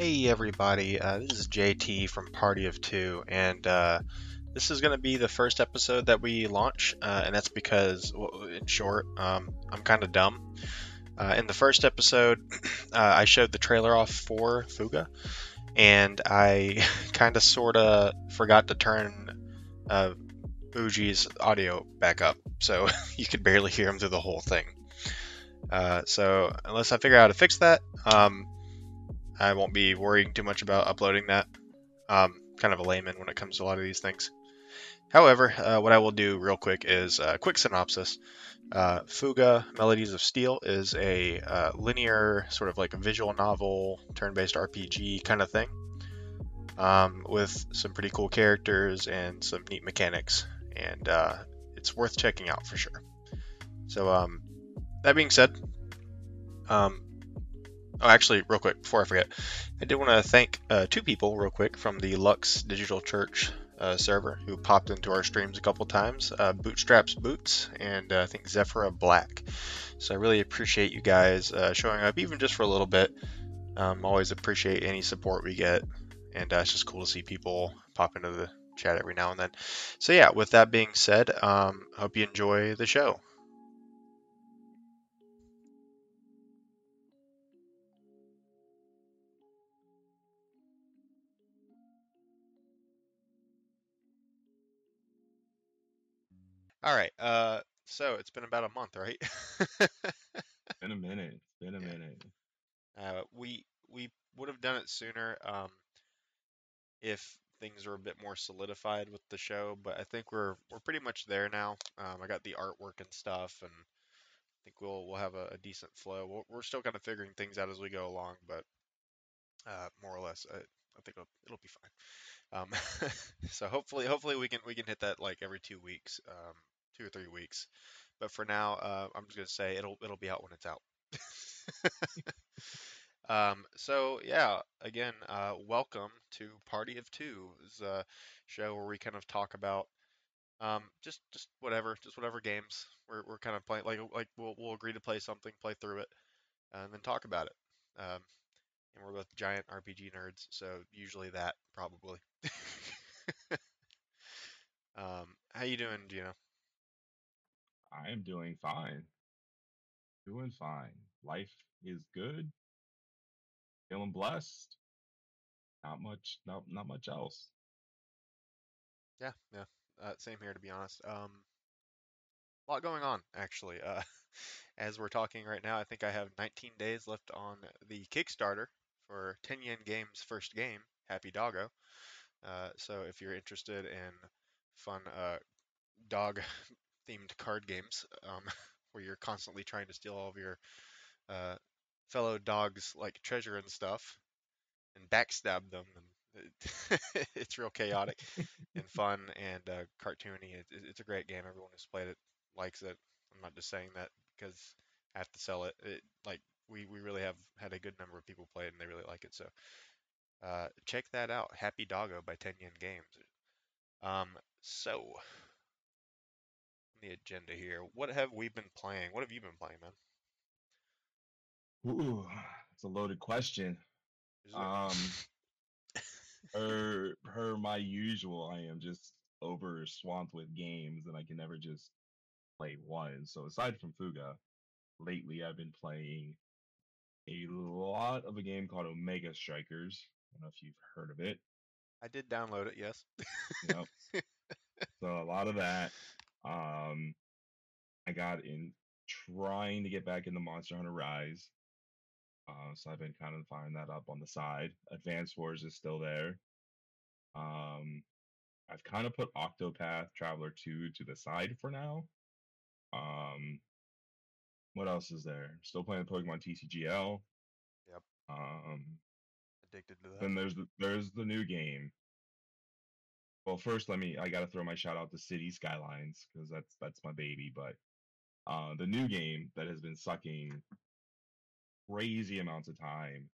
Hey everybody, uh, this is JT from Party of Two, and uh, this is going to be the first episode that we launch, uh, and that's because, well, in short, um, I'm kind of dumb. Uh, in the first episode, uh, I showed the trailer off for Fuga, and I kind of sort of forgot to turn uh, audio back up, so you could barely hear him through the whole thing. Uh, so unless I figure out how to fix that, um, I won't be worrying too much about uploading that. Um, kind of a layman when it comes to a lot of these things. However, uh, what I will do real quick is a quick synopsis. Uh, Fuga Melodies of Steel is a uh, linear, sort of like a visual novel, turn based RPG kind of thing, um, with some pretty cool characters and some neat mechanics. And uh, it's worth checking out for sure. So, um, that being said, um, Oh, actually, real quick, before I forget, I did want to thank uh, two people, real quick, from the Lux Digital Church uh, server who popped into our streams a couple times uh, Bootstraps Boots and uh, I think Zephyra Black. So I really appreciate you guys uh, showing up, even just for a little bit. Um, always appreciate any support we get, and uh, it's just cool to see people pop into the chat every now and then. So, yeah, with that being said, um, hope you enjoy the show. All right. Uh, so it's been about a month, right? Been a minute. It's been a Yeah. minute. Uh, we we would have done it sooner um, if things were a bit more solidified with the show, but I think we're we're pretty much there now. Um, I got the artwork and stuff, and I think we'll we'll have a, a decent flow. We're, we're still kind of figuring things out as we go along, but uh, more or less, I, I think it'll, it'll be fine. Um, so hopefully hopefully we can we can hit that like every two weeks, um, two or three weeks. But for now, uh, I'm just gonna say it'll it'll be out when it's out. Um, so yeah, again, uh, welcome to Party of Two. Is a show where we kind of talk about um, just just whatever, just whatever games we're we're kind of playing. Like like we'll we'll agree to play something, play through it, and then talk about it. Um, and we're both giant RPG nerds, so usually that probably. Um, how you doing, Gino? I am doing fine. Doing fine. Life is good. Feeling blessed. Not much. Not not much else. Yeah, yeah. Uh, same here, to be honest. Um, a lot going on actually. Uh, as we're talking right now, I think I have 19 days left on the Kickstarter for 10 Yen Games' first game, Happy Doggo. Uh, so if you're interested in fun uh, dog-themed card games, um, where you're constantly trying to steal all of your uh, fellow dogs like treasure and stuff, and backstab them, and it, it's real chaotic and fun and uh, cartoony. It, it- it's a great game. Everyone who's played it likes it. I'm not just saying that because I have to sell it. It like we we really have had a good number of people play it and they really like it. So uh, check that out. Happy Doggo by 10 Yen Games. Um, so the agenda here, what have we been playing? What have you been playing, man? Ooh, it's a loaded question. Um, per per my usual, I am just over swamped with games, and I can never just play one. So aside from Fuga, lately I've been playing a lot of a game called Omega Strikers. I don't know if you've heard of it. I did download it, yes. Yep. So a lot of that. Um, I got in trying to get back into Monster Hunter Rise. Uh, so I've been kind of firing that up on the side. Advanced Wars is still there. Um, I've kind of put Octopath Traveler 2 to the side for now. Um, what else is there? Still playing Pokemon TCGL. Yep. Um, Addicted to that. then there's the there's the new game. Well, first let me I gotta throw my shout out to City Skylines because that's that's my baby. But uh, the new game that has been sucking crazy amounts of time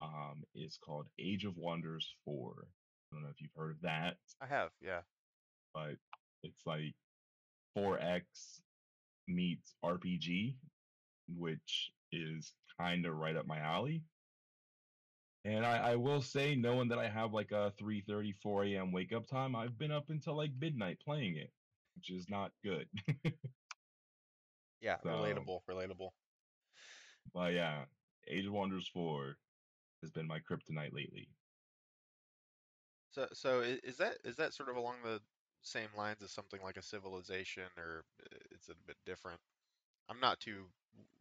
um, is called Age of Wonders Four. I don't know if you've heard of that, I have, yeah. but it's like 4X meets RPG, which is kind of right up my alley. And I, I will say, knowing that I have like a 3:30, 4 a.m. wake up time, I've been up until like midnight playing it, which is not good. Yeah, so, relatable, relatable. but yeah, Age of Wonders 4 has been my kryptonite lately. So, so is that is that sort of along the same lines as something like a civilization, or uh, i- is it a bit different? I'm not too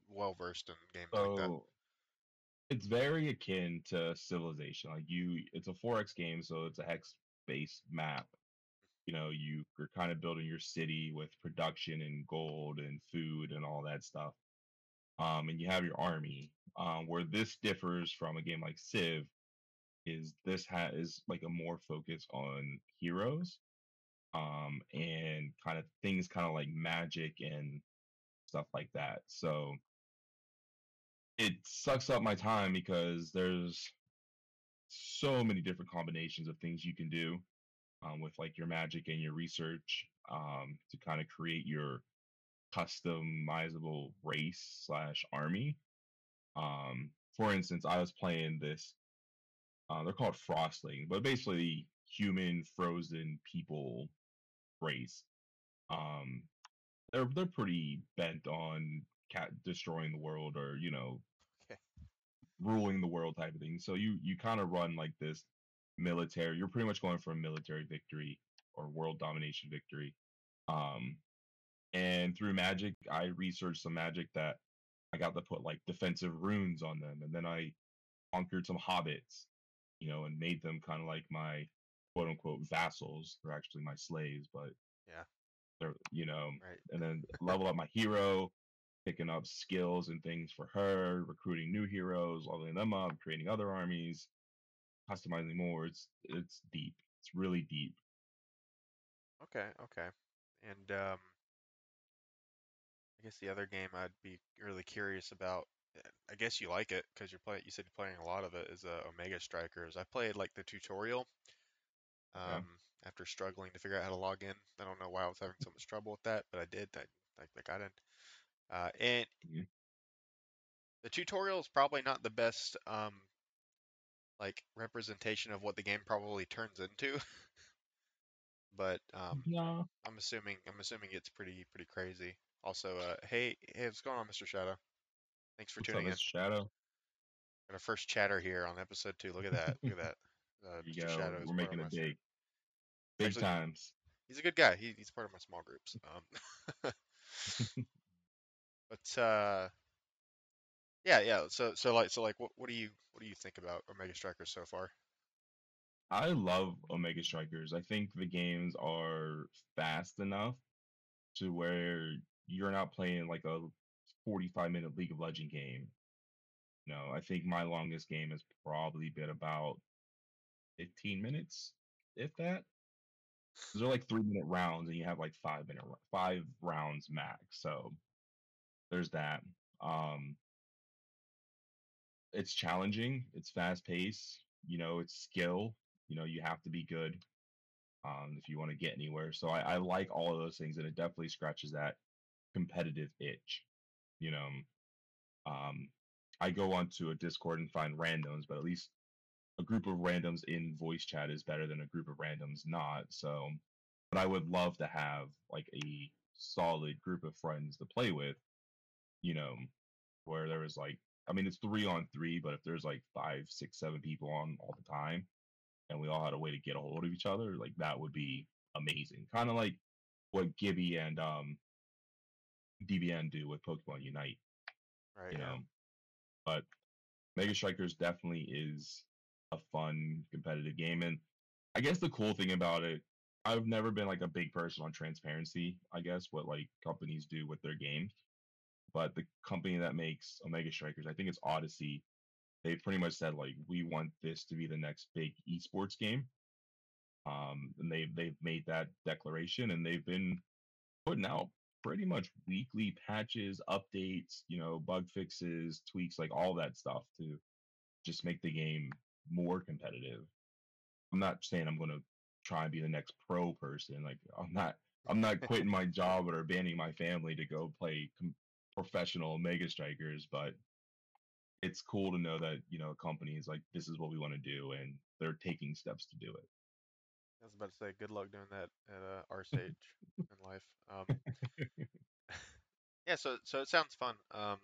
well versed in games like that. It's very akin to Civilization. Like you, it's a 4X game, so it's a hex-based map. You know, you, you're kind of building your city with production and gold and food and all that stuff. Um, and you have your army. Um, where this differs from a game like Civ is this ha- is like a more focus on heroes um and kind of things kind of like magic and stuff like that so it sucks up my time because there's so many different combinations of things you can do um, with like your magic and your research um, to kind of create your customizable race slash army um, for instance i was playing this uh, they're called frostling but basically human frozen people race um, they're they're pretty bent on cat destroying the world or you know. Ruling the world type of thing. So you you kind of run like this military. You're pretty much going for a military victory or world domination victory. Um, and through magic, I researched some magic that I got to put like defensive runes on them, and then I conquered some hobbits, you know, and made them kind of like my quote unquote vassals. They're actually my slaves, but Yeah. they're you know Right. and then level up my hero, picking up skills and things for her, recruiting new heroes, leveling them up, creating other armies, customizing more. It's it's deep. It's really deep. Okay, okay. And um, I guess the other game I'd be really curious about, uh, I guess you like it because you're playing, you said you're playing a lot of it, is uh, Omega Strikers. I played like the tutorial Yeah. um, after struggling to figure out how to log in. I don't know why I was having so much trouble with that, but I did. I, like I got in. Uh, and the tutorial is probably not the best um, like representation of what the game probably turns into, but um, No. I'm assuming I'm assuming it's pretty pretty crazy. Also, uh, hey hey, what's going on, Mr. Shadow? Thanks for What's up, tuning in. Mr. Shadow? Got our first chatter here on episode two. Look at that. Look at that. Uh, Mr. go. Shadow is We're making it big. Big Actually- times. He's a good guy. He, he's part of my small groups. Um, but uh, yeah, yeah. So so like so like what what do you what do you think about Omega Strikers so far? I love Omega Strikers. I think the games are fast enough to where you're not playing like a 45 minute League of Legend game. No, I think my longest game has probably been about 15 minutes, if that. They're like three minute rounds, and you have like five minute five rounds max. So there's that. Um, it's challenging. It's fast paced. You know, it's skill. You know, you have to be good um, if you want to get anywhere. So I, I like all of those things, and it definitely scratches that competitive itch. You know, um, I go onto a Discord and find randoms, but at least a group of randoms in voice chat is better than a group of randoms not. So, but I would love to have like a solid group of friends to play with. You know, where there was like, I mean, it's three on three, but if there's like five, six, seven people on all the time, and we all had a way to get a hold of each other, like that would be amazing. Kind of like what Gibby and um DBN do with Pokemon Unite, Right. you yeah. know. But Mega Strikers definitely is a fun competitive game, and I guess the cool thing about it, I've never been like a big person on transparency. I guess what like companies do with their games, but the company that makes Omega Strikers, I think it's Odyssey. They pretty much said like we want this to be the next big esports game. Um, and they they've made that declaration, and they've been putting out pretty much weekly patches, updates, you know, bug fixes, tweaks, like all that stuff to just make the game more competitive. I'm not saying I'm going to try and be the next pro person. Like I'm not I'm not quitting my job or abandoning my family to go play com- professional Mega Strikers, but it's cool to know that you know a company is like this is what we want to do and they're taking steps to do it. I was about to say, good luck doing that at uh, our stage in life. Um, yeah, so so it sounds fun. Um,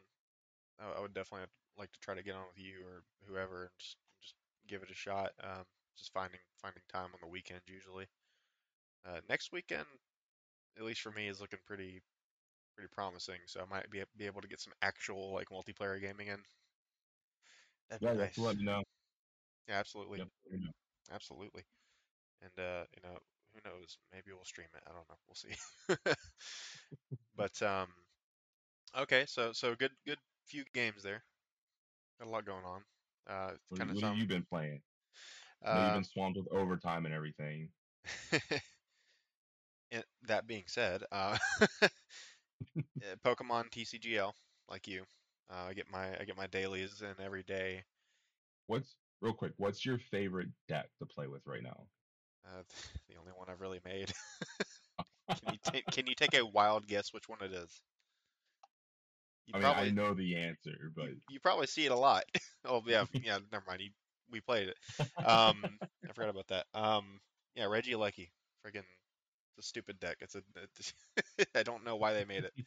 I, I would definitely like to try to get on with you or whoever and just just give it a shot. Um, just finding finding time on the weekend usually. Uh, next weekend, at least for me, is looking pretty pretty promising. So I might be be able to get some actual like multiplayer gaming in. That'd Yeah, be nice. let me know. Yeah, absolutely, You have to let me know. absolutely. And uh, you know, who knows? Maybe we'll stream it. I don't know. We'll see. But um, okay, so so good good few games there. Got a lot going on. Uh, what, what have you been playing? Know you've been swamped with overtime and everything. and that being said, uh, uh, Pokemon TCGL, like you, uh, I get my I get my dailies in every day. What's real quick? What's your favorite deck to play with right now? Uh, the only one I've really made. Can you ta- can you take a wild guess which one it is? You I mean, I know the answer, but you, probably see it a lot. oh yeah, yeah. Never mind. You, we played it. Um, I forgot about that. Um, yeah, Regieleki, friggin' it's a stupid deck. It's a I don't know why they made it.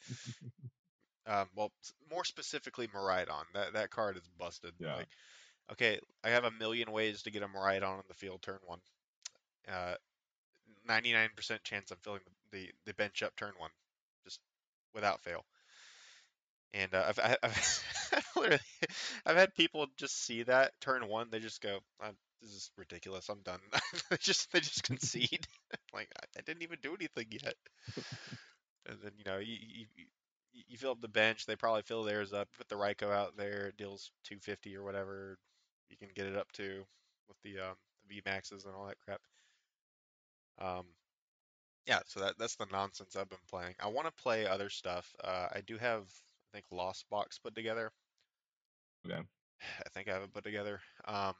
Um, well, more specifically, Miraidon. That that card is busted. yeah, Like, okay, I have a million ways to get a Miraidon on the field turn one. Uh, 99% chance I'm filling the, the, the bench up turn one, just without fail. And uh, I've, I've, I've literally, I've had people just see that turn one, they just go, "Uh, "This is ridiculous. I'm done." they just they just concede. like I, I didn't even do anything yet. And then you know you, you you fill up the bench. They probably fill theirs up. Put the Raikou out there. It deals 250 or whatever. You can get it up to with the um, the V maxes and all that crap. Um, yeah, so that that's the nonsense I've been playing. I want to play other stuff. Uh, I do have, I think, Lost Box put together. okay. I think I have it put together. Um,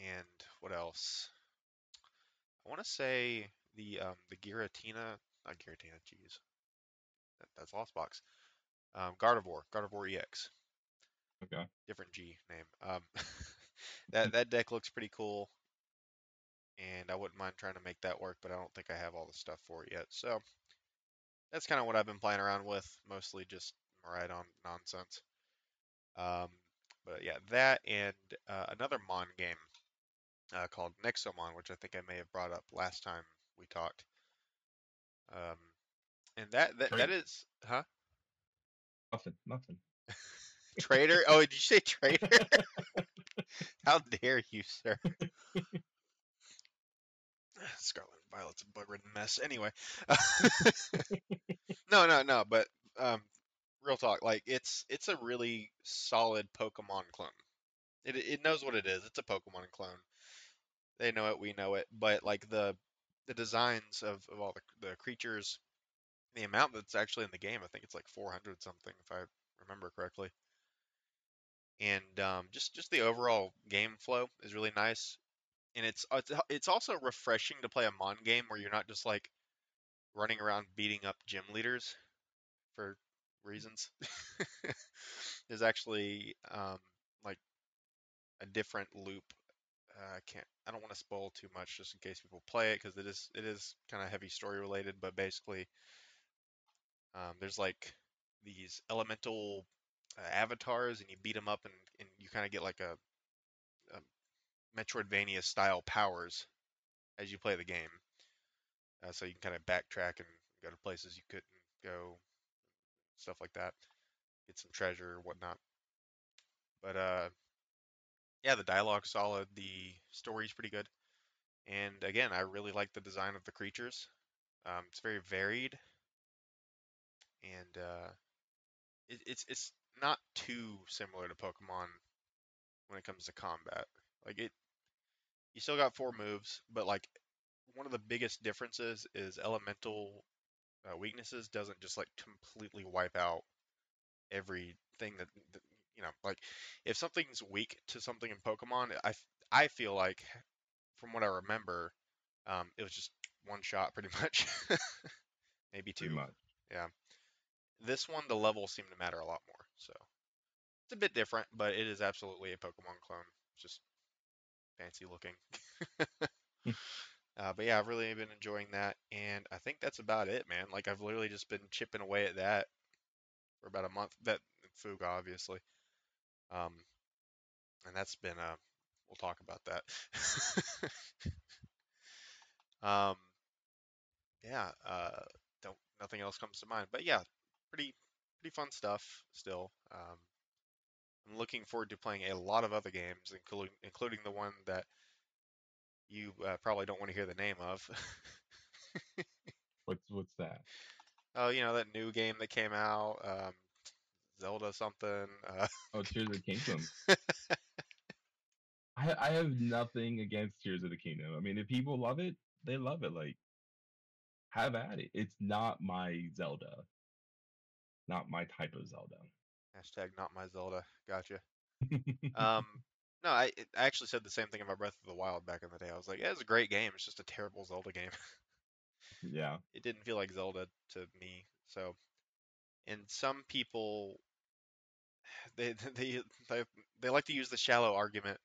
and what else? I want to say the um the Giratina, not Giratina, jeez, that, that's Lost Box. Um, Gardevoir, Gardevoir EX, Okay. different G name. Um, that that deck looks pretty cool, and I wouldn't mind trying to make that work, but I don't think I have all the stuff for it yet. So that's kind of what I've been playing around with, mostly just right on nonsense. Um, but yeah, that and uh, another Mon game uh, called Nexomon, which I think I may have brought up last time we talked. Um, and that that, that is, huh? Nothing. Nothing. Trader? Oh, did you say trader? How dare you, sir? Scarlet and Violet's a bug-ridden mess. Anyway, no, no, no. But um, real talk, like it's it's a really solid Pokemon clone. It it knows what it is. It's a Pokemon clone. They know it. We know it. But like the the designs of, of all the the creatures, the amount that's actually in the game, I think it's like 400 something, if I remember correctly. And um, just just the overall game flow is really nice. And it's it's also refreshing to play a Mon game where you're not just like running around beating up gym leaders for reasons. There's actually um, like a different loop. Uh, I can't. I don't want to spoil too much, just in case people play it, because it is it is kind of heavy story related. But basically, um, there's like these elemental uh, avatars, and you beat them up, and, and you kind of get like a, a Metroidvania style powers as you play the game. Uh, so you can kind of backtrack and go to places you couldn't go, stuff like that. Get some treasure or whatnot. But uh, yeah, the dialogue's solid. The story's pretty good. And again, I really like the design of the creatures. Um, it's very varied, and uh, it, it's it's not too similar to Pokemon when it comes to combat. Like it, you still got four moves, but like one of the biggest differences is elemental uh, weaknesses doesn't just like completely wipe out everything that, that you know. Like if something's weak to something in Pokemon, I I feel like from what I remember, um, it was just one shot pretty much, maybe two. much. Yeah. This one, the levels seem to matter a lot more. So It's a bit different, but it is absolutely a Pokemon clone. It's just fancy looking. Hmm. uh, but yeah, I've really been enjoying that, and I think that's about it, man. Like I've literally just been chipping away at that for about a month. That Fuga, obviously. Um, and that's been a, we'll talk about that. um, yeah, uh, don't nothing else comes to mind, but yeah, pretty pretty fun stuff still. Um, I'm looking forward to playing a lot of other games, including including the one that you uh, probably don't want to hear the name of. What's what's that? Oh, you know that new game that came out, um, Zelda something. Uh, Oh, Tears of the Kingdom. I I have nothing against Tears of the Kingdom. I mean, if people love it, they love it. Like, have at it. It's not my Zelda. Not my type of Zelda. hashtag not my Zelda. Gotcha. Um, no, I I actually said the same thing about Breath of the Wild back in the day. I was like, yeah, it's a great game. It's just a terrible Zelda game. yeah. it didn't feel like Zelda to me. So, and some people, they they they they like to use the shallow argument,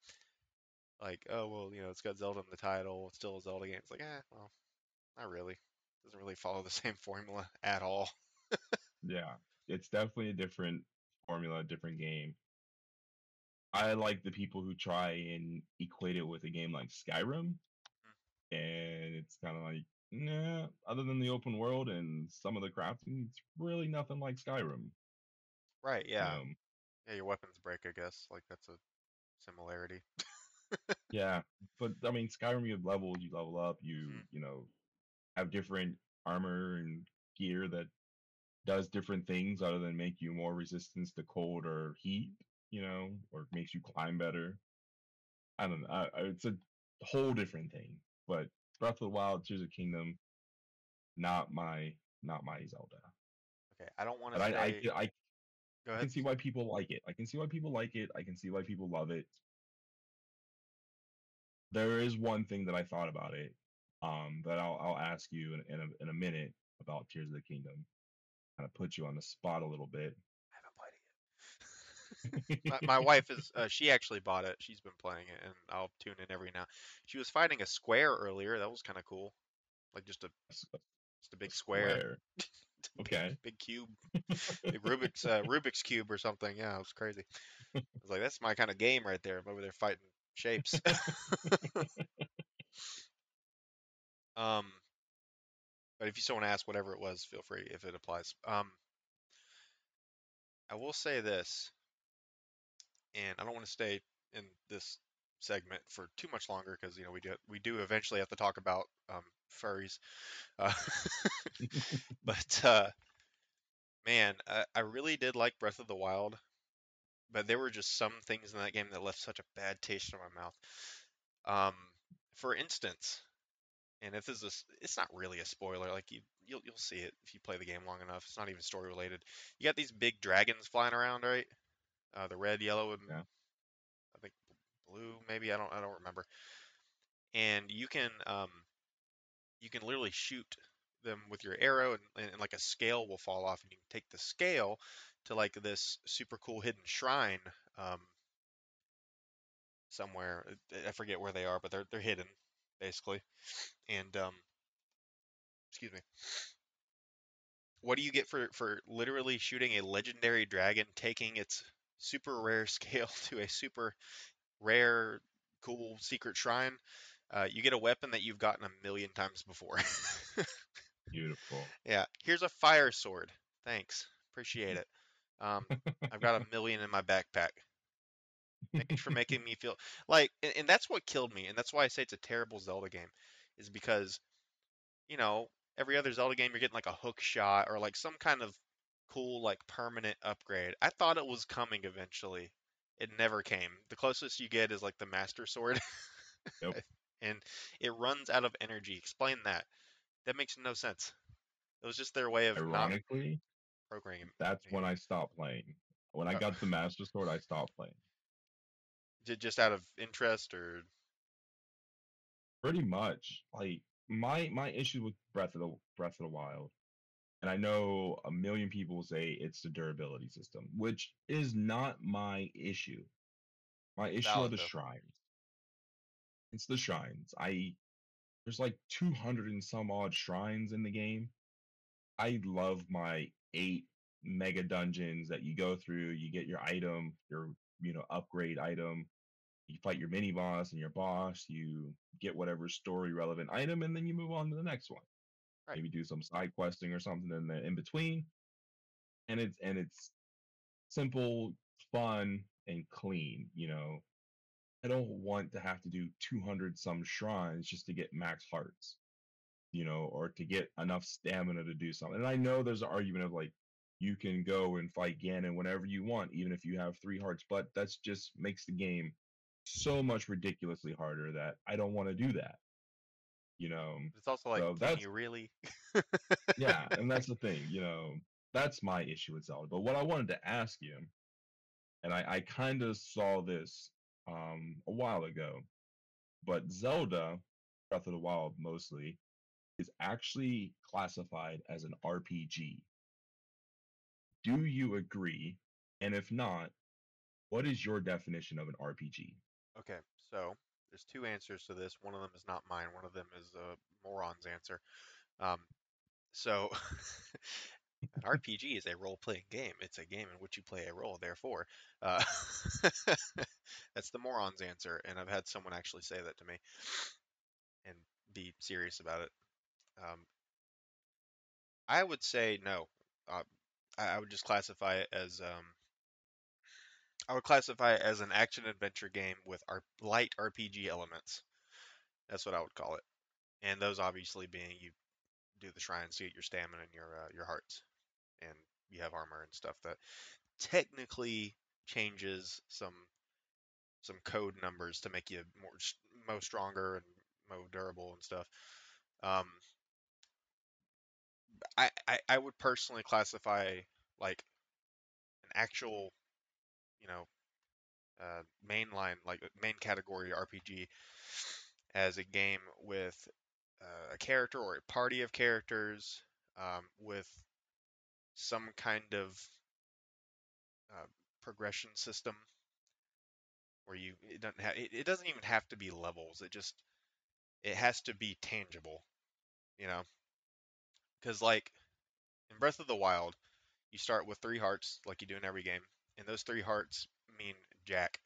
like, oh well, you know, it's got Zelda in the title. It's still a Zelda game. It's like, eh, well, not really. Doesn't really follow the same formula at all. Yeah. It's definitely a different formula, different game. I like the people who try and equate it with a game like Skyrim. And it's kind of like, nah, other than the open world and some of the crafting, it's really nothing like Skyrim. Right? Yeah. Um, Yeah. Your weapons break. I guess. Like that's a similarity. yeah. But I mean, Skyrim, you have levels, you level up, you, Mhm. you know, have different armor and gear that does different things other than make you more resistance to cold or heat, you know, or makes you climb better. I don't know. I, I- it's a whole different thing. But Breath of the Wild, Tears of Kingdom, not my not my Zelda. Okay. I don't want to say. I I, I I can see why people like it. I can see why people like it. I can see why people love it. There is one thing that I thought about it, um, that I'll I'll ask you in, in a in a minute about Tears of the Kingdom. Kind of put you on the spot a little bit. I haven't played it yet. my, my wife is uh, she actually bought it she's been playing it and i'll tune in every now she was fighting a square earlier that was kind of cool like just a just a big square, Big- Okay. big, cube. Big rubik's uh, rubik's cube or something. Yeah it was crazy. I was like that's my kind of game right there. I'm over there fighting shapes. Um but if you still want to ask whatever it was feel free if it applies. Um i will say this and I don't want to stay in this segment for too much longer because you know we do we do eventually have to talk about um, furries. Uh, but uh, man, I, I really did like Breath of the Wild, but there were just some things in that game that left such a bad taste in my mouth. Um, for instance, and if this is a it's not really a spoiler. Like you you'll you'll see it if you play the game long enough. It's not even story related. You got these big dragons flying around, right? Uh, the red, yellow, and Yeah. Blue, maybe I don't I don't remember. And you can um you can literally shoot them with your arrow, and, and like a scale will fall off, and you can take the scale to like this super cool hidden shrine um somewhere. I- I forget where they are, but they're they're hidden basically. And um excuse me. What do you get for for literally shooting a legendary dragon, taking its super rare scale to a super rare, cool secret shrine? Uh, you get a weapon that you've gotten a million times before. Beautiful. yeah, here's a fire sword. Thanks, appreciate it. Um, I've got a million in my backpack. Thanks for making me feel like, and, and that's what killed me, and that's why I say it's a terrible Zelda game, is because, you know, every other Zelda game you're getting like a hook shot or like some kind of cool like permanent upgrade. I thought it was coming eventually. It never came. The closest you get is like the Master Sword, Yep. and it runs out of energy. Explain that. That makes no sense. It was just their way of Ironically, programming. that's when I stopped playing. When I Uh, got the Master Sword, I stopped playing. Ju- Just out of interest or Pretty much. Like my my issue with Breath of the Breath of the Wild, And I know a million people say it's the durability system, which is not my issue. My issue are the though. shrines. It's the shrines. I there's like 200 and some odd shrines in the game. I love my eight mega dungeons that you go through. You get your item, your you know upgrade item. You fight your mini boss and your boss. You get whatever story relevant item, and then you move on to the next one. Right. Maybe do some side questing or something in the in between. And it's and it's simple, fun, and clean. You know, I don't want to have to do 200 some shrines just to get max hearts, you know, or to get enough stamina to do something. And I know there's an argument of like, you can go and fight Ganon whenever you want, even if you have three hearts, but that's just makes the game so much ridiculously harder that I don't want to do that. You know, it's also like, So that's- you really? yeah, and that's the thing, you know, that's my issue with Zelda. But what I wanted to ask you, and I, I kind of saw this um, a while ago, but Zelda, Breath of the Wild mostly, is actually classified as an RPG. Do you agree? And if not, what is your definition of an RPG? Okay, so there's two answers to this. One of them is not mine. One of them is a moron's answer. Um, so an RPG is a role-playing game. It's a game in which you play a role. Therefore, uh, that's the moron's answer. And I've had someone actually say that to me and be serious about it. Um, I would say no. Uh, I, would just classify it as um, I would classify it as an action adventure game with our light RPG elements. That's what I would call it. And those obviously being you do the shrines to get your stamina and your uh, your hearts, and you have armor and stuff that technically changes some some code numbers to make you more s- mo stronger and more durable and stuff. Um, I, I I would personally classify like an actual, you know, uh, mainline like uh, main category RPG as a game with uh, a character or a party of characters um, with some kind of uh, progression system where you it doesn't have it, it doesn't even have to be levels it just it has to be tangible you know? Because like in Breath of the Wild you start with three hearts like you do in every game and those three hearts mean jack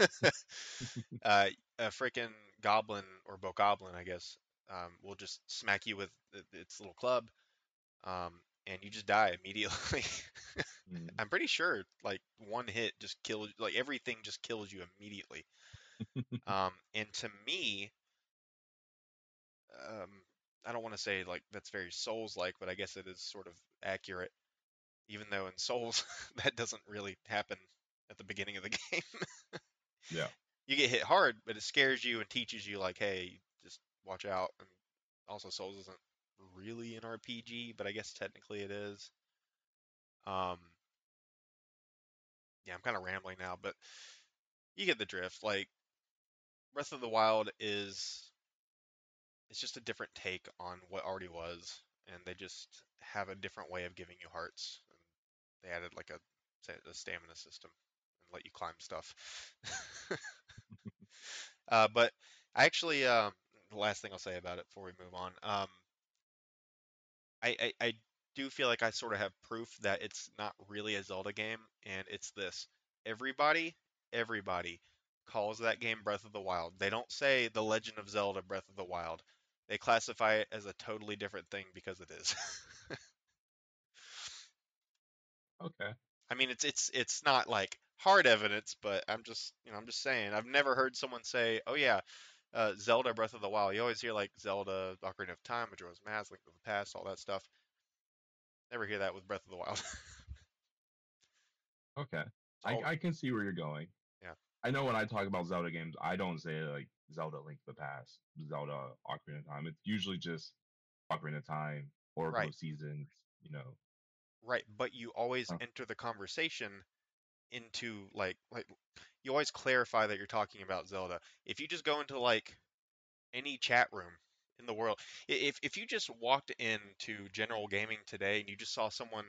uh, a freaking goblin or bokoblin, I guess, um, will just smack you with its little club, um, and you just die immediately. Mm, I'm pretty sure like one hit just kills, like everything just kills you immediately. Um, and to me, um, I don't want to say like that's very Souls-like, but I guess it is sort of accurate. Even though in Souls that doesn't really happen at the beginning of the game. yeah. you get hit hard, but it scares you and teaches you like, hey, just watch out. And also, Souls isn't really an RPG, but I guess technically it is. Um, yeah, I'm kind of rambling now, but you get the drift. Like Breath of the Wild is, it's just a different take on what already was, and they just have a different way of giving you hearts. They added like a, a stamina system and let you climb stuff. Uh, but I actually, um, the last thing I'll say about it before we move on, um, I, I, I do feel like I sort of have proof that it's not really a Zelda game, and it's this. Everybody, everybody calls that game Breath of the Wild. They don't say The Legend of Zelda Breath of the Wild. They classify it as a totally different thing because it is. Okay. I mean, it's it's it's not like hard evidence, but I'm just you know I'm just saying I've never heard someone say, oh yeah, uh, Zelda Breath of the Wild. You always hear like Zelda Ocarina of Time, Majora's Mask, Link to the Past, all that stuff. Never hear that with Breath of the Wild. Okay. I, I can see where you're going. Yeah. I know when I talk about Zelda games, I don't say like Zelda Link to the Past, Zelda Ocarina of Time. It's usually just Ocarina of Time, Oracle Right. of Seasons, you know. Right, but you always enter the conversation into like like you always clarify that you're talking about Zelda. If you just go into like any chat room in the world. If if you just walked into general gaming today and you just saw someone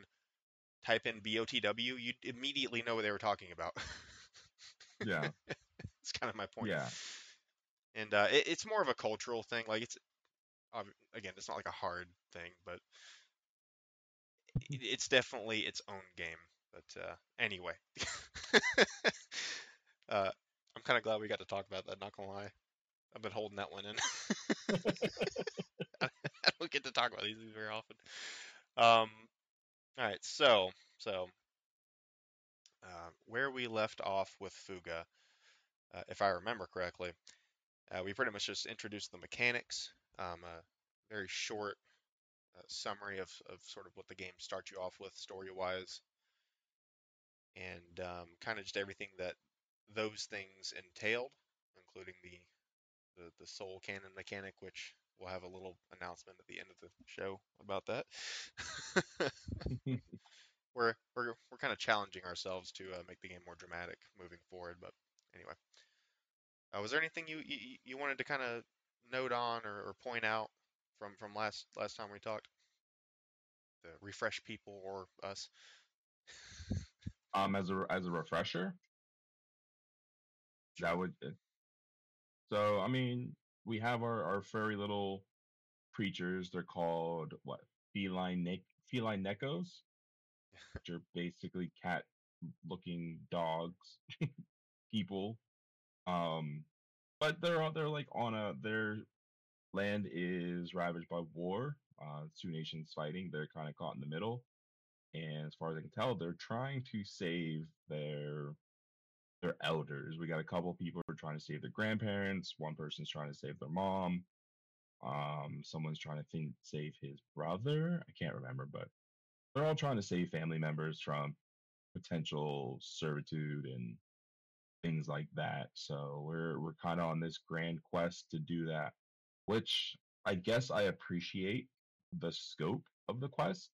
type in BOTW, you'd immediately know what they were talking about. Yeah. it's kind of my point. Yeah. And uh, it, it's more of a cultural thing. Like it's again, it's not like a hard thing, but it's definitely its own game. But uh, anyway, uh, I'm kind of glad we got to talk about that. Not gonna lie, I've been holding that one in. I don't get to talk about these very often. Um, all right, so so uh, where we left off with Fuga, uh, if I remember correctly, uh, we pretty much just introduced the mechanics, um, a very short summary of, of sort of what the game starts you off with story-wise, and um, kind of just everything that those things entailed, including the, the the soul cannon mechanic, which we'll have a little announcement at the end of the show about that. we're we're we're kind of challenging ourselves to uh, make the game more dramatic moving forward. But anyway, uh, was there anything you you, you wanted to kind of note on or, or point out from from last last time we talked The refresh people or us? um, as a as a refresher, that would. uh, So I mean, we have our our furry little creatures. They're called what? Feline ne- Felinekos, which are basically cat looking dogs, people. Um, but they're they're like on a their land is ravaged by war. Uh, two nations fighting. They're kind of caught in the middle, and as far as I can tell, they're trying to save their their elders. We got a couple people who are trying to save their grandparents. One person's trying to save their mom. Um, someone's trying to think save his brother. I can't remember, but they're all trying to save family members from potential servitude and things like that. So we're we're kind of on this grand quest to do that, which I guess I appreciate the scope of the quest.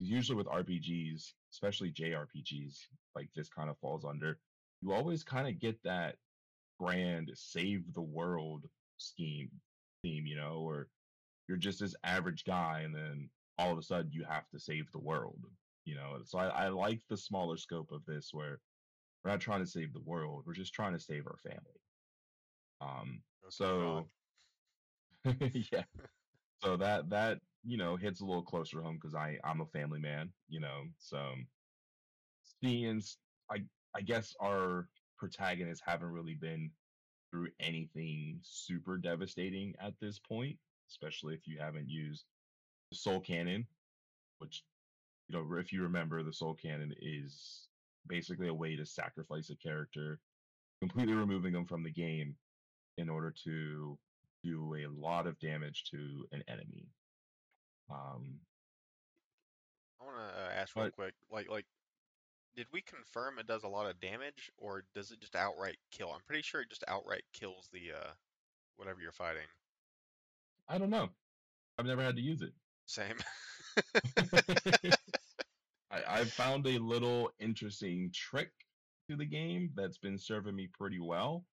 Usually with RPGs, especially JRPGs, like this kind of falls under, you always kind of get that grand save the world scheme theme, you know, or you're just this average guy and then all of a sudden you have to save the world, you know. So I, I like the smaller scope of this where we're not trying to save the world, we're just trying to save our family. Um Okay, so yeah. So that that you know hits a little closer home because I I'm a family man, you know. So seeing I guess our protagonists haven't really been through anything super devastating at this point, especially if you haven't used the soul cannon, which you know if you remember the soul cannon is basically a way to sacrifice a character, completely removing them from the game in order to do a lot of damage to an enemy. Um, I want to uh, ask real quick, like like did we confirm it does a lot of damage or does it just outright kill? I'm pretty sure it just outright kills the uh whatever you're fighting. I don't know. I've never had to use it. Same. I, I've found a little interesting trick to the game that's been serving me pretty well.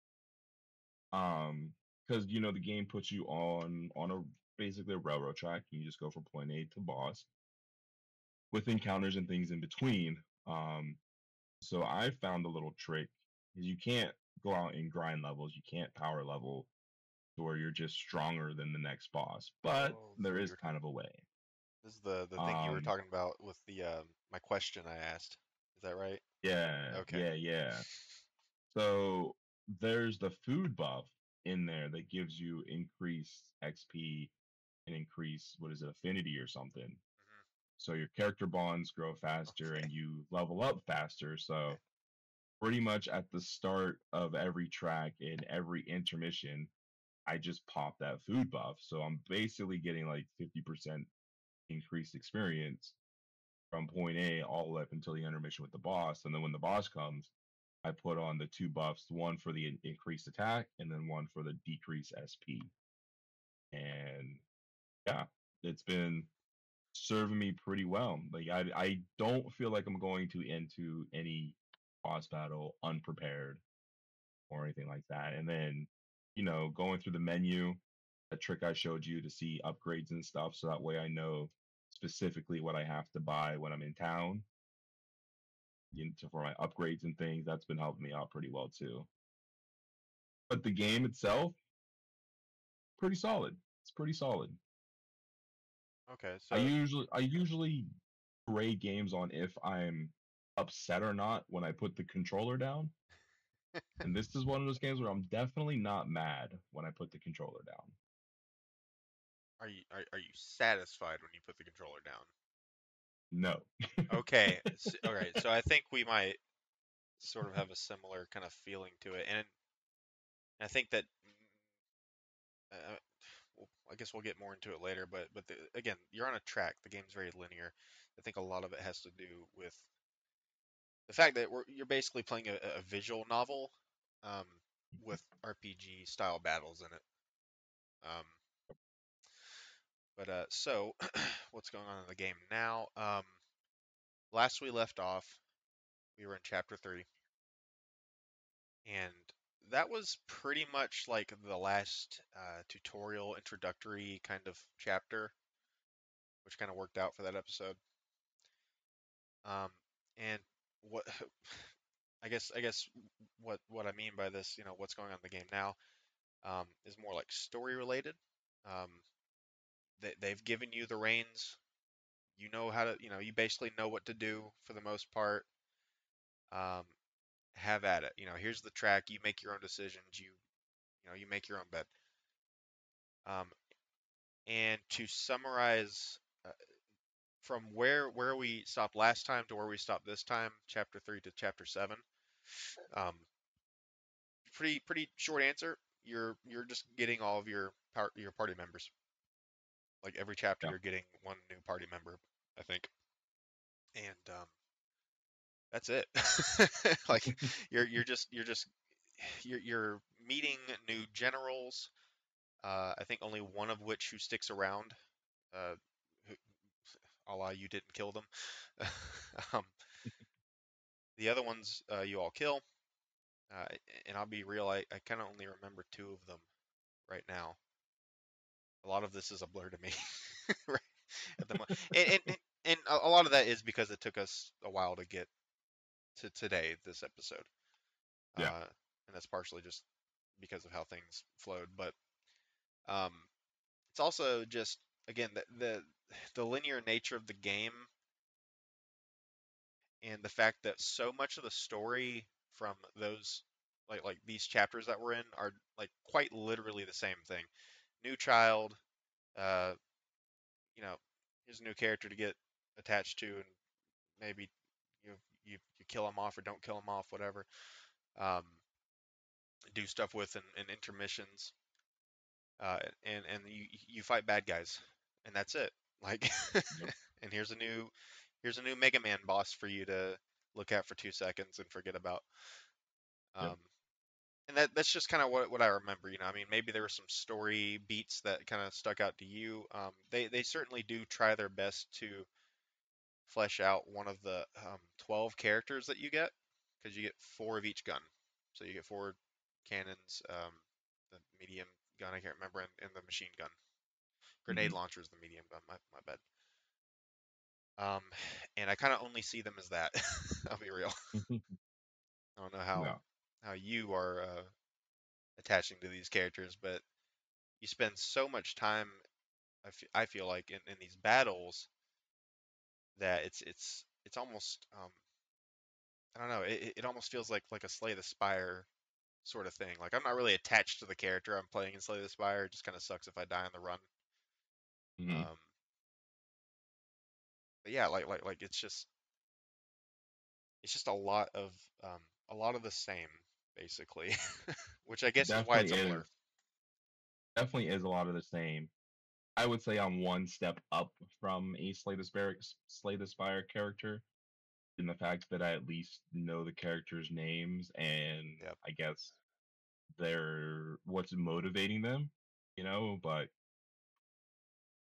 Um, because you know the game puts you on on a basically a railroad track. and You just go from point A to boss with encounters and things in between. Um, so I found a little trick is you can't go out and grind levels. You can't power level to where you're just stronger than the next boss. But Oh, there is kind of a way. this is the the thing you were Um, talking about with the um my question I asked. Is that right? Yeah, Okay. yeah, yeah. So there's the food buff in there that gives you increased XP and increase what is it, affinity or something. Mm-hmm. So your character bonds grow faster Okay. and you level up faster. So pretty much at the start of every track and every intermission, I just pop that food buff. So I'm basically getting like 50% increased experience from point A all the way up until the intermission with the boss. And then when the boss comes, I put on the two buffs, one for the increased attack and then one for the decreased SP. And yeah, it's been serving me pretty well. Like I I don't feel like I'm going to into any boss battle unprepared or anything like that. And then, you know, going through the menu, a trick I showed you to see upgrades and stuff, so that way I know specifically what I have to buy when I'm in town. You know, for my upgrades and things, that's been helping me out pretty well too. But the game itself, pretty solid. It's pretty solid. Okay, so I usually I usually grade games on if I'm upset or not when I put the controller down. and this is one of those games where I'm definitely not mad when I put the controller down. are you are, are you satisfied when you put the controller down? No. Okay, s all right. So I think we might sort of have a similar kind of feeling to it, and I think that mm, uh, I guess we'll get more into it later. But but the, again, you're on a track. The game's very linear. I think a lot of it has to do with the fact that we're, you're basically playing a, a visual novel um, with RPG style battles in it. Um, but uh, so what's going on in the game now? Um, last we left off, we were in chapter three, and that was pretty much like the last uh, tutorial introductory kind of chapter, which kind of worked out for that episode. Um, and what I guess I guess what what I mean by this, you know, what's going on in the game now, um, is more like story related. Um, they they've given you the reins. You know how to, you know, you basically know what to do for the most part. Um, have at it. You know, here's the track. You make your own decisions. You you know, you make your own bed. Um, and to summarize uh, from where where we stopped last time to where we stopped this time, chapter three to chapter seven. Um, pretty pretty short answer. You're you're just getting all of your par- your party members. Like every chapter, Yeah. you're getting one new party member, I think, and um, that's it. like you're you're just you're just you're you're meeting new generals. Uh, I think only one of which who sticks around. Uh, who, a la you didn't kill them. um, the other ones uh, you all kill. Uh, and I'll be real, I, I kind of only remember two of them right now. A lot of this is a blur to me. right at the mo- and, and, and- a lot of that is because it took us a while to get to today, this episode. Yeah. Uh, and that's partially just because of how things flowed. But um, it's also just, again, the, the, the linear nature of the game and the fact that so much of the story from those like like these chapters that we're in are like quite literally the same thing. New child, uh, you know, here's a new character to get attached to, and maybe you you you kill him off or don't kill him off, whatever. Um, do stuff with in, in intermissions, uh, and and you you fight bad guys, and that's it. Like, and here's a new here's a new Mega Man boss for you to look at for two seconds and forget about. Um, Yep. And that that's just kind of what what I remember. You know, I mean, maybe there were some story beats that kind of stuck out to you. Um, they they certainly do try their best to flesh out one of the um, 12 characters that you get because you get four of each gun. So you get four cannons, um, the medium gun I can't remember, and, and the machine gun. Grenade launcher is the medium gun. My my bad. Um, and I kind of only see them as that. I'll be real. I don't know how No. How you are uh, attaching to these characters, but you spend so much time. I feel like in, in these battles that it's it's it's almost um I don't know. It it- almost feels like like a Slay the Spire sort of thing. Like I'm not really attached to the character I'm playing in Slay the Spire. It just kind of sucks if I die on the run. Mhm. Um, but yeah, like like like it's just it's just a lot of um a lot of the same basically, which I guess is why it's a Definitely blur. is. Definitely is a lot of the same. I would say I'm one step up from a Slay the Spire, Slay the Spire character in the fact that I at least know the characters' names and Yep. I guess they're what's motivating them, you know, but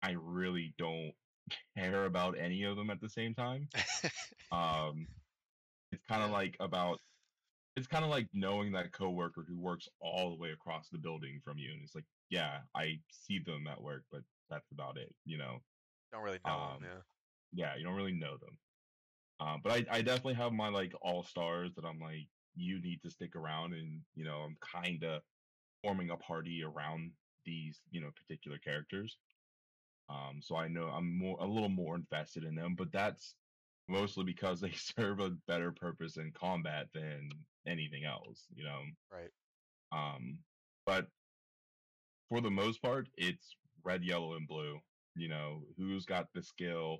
I really don't care about any of them at the same time. Um, it's kind of like about it's kind of like knowing that coworker who works all the way across the building from you, and it's like, yeah, I see them at work, but that's about it, you know. Don't really know Um, them, yeah. yeah, you don't really know them. Um, but I, I definitely have my like all stars that I'm like, you need to stick around, and you know, I'm kind of forming a party around these, you know, particular characters. Um, so I know I'm more a little more invested in them, but that's mostly because they serve a better purpose in combat than anything else, you know. Right. Um, but for the most part, it's red, yellow, and blue. You know, who's got the skill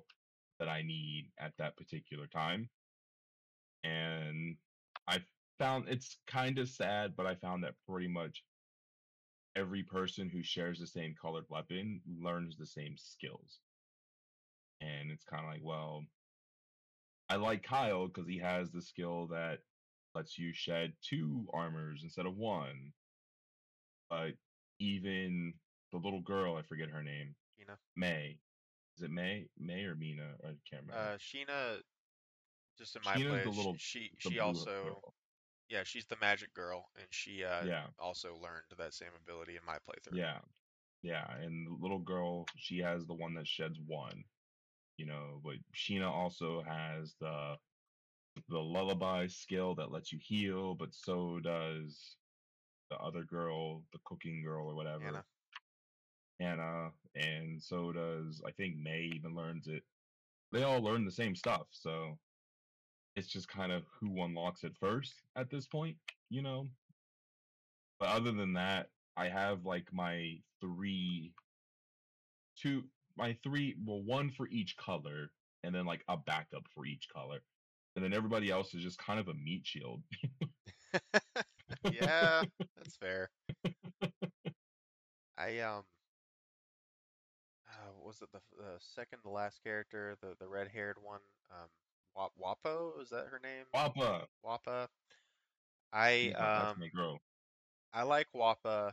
that I need at that particular time. And I found it's kind of sad, but I found that pretty much every person who shares the same colored weapon learns the same skills. And it's kind of like, well, I like Kyle because he has the skill that lets you shed two armors instead of one. But even the little girl, I forget her name, know. Mei. Is it Mei? Mei or Mina? I can't remember. Uh, Sheena, just in my Sheena's play, little- she she also girl. yeah she's the magic girl, and she uh yeah, also learned that same ability in my playthrough. yeah, yeah. And the little girl, she has the one that sheds one. You know, but Sheena also has the the lullaby skill that lets you heal, but so does the other girl, the cooking girl or whatever. Anna. Anna, and so does I think Mei even learns it. They all learn the same stuff, so it's just kind of who unlocks it first at this point, you know. But other than that, I have like my three, two, my three, well, one for each color, and then like a backup for each color, and then everybody else is just kind of a meat shield. yeah, that's fair. I um, uh, was it the the second to last character, the the red haired one, um, Wapo, is that her name? Papa, Wappa. I that's um. I like Wappa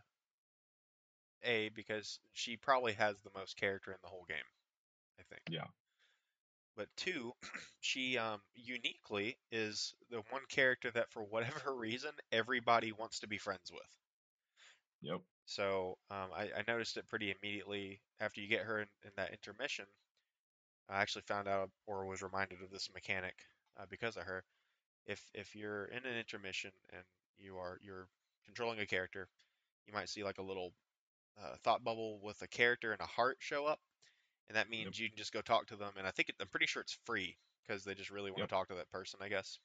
A because she probably has the most character in the whole game, I think. Yeah. But two, she um uniquely is the one character that for whatever reason everybody wants to be friends with. Yep. So um, I, I noticed it pretty immediately after you get her in, in that intermission. I actually found out or was reminded of this mechanic uh, because of her. If if you're in an intermission and you are you're controlling a character, you might see like a little uh, thought bubble with a character and a heart show up, and that means Yep. you can just go talk to them. And I think it, I'm pretty sure it's free because they just really want Yep. to talk to that person, I guess.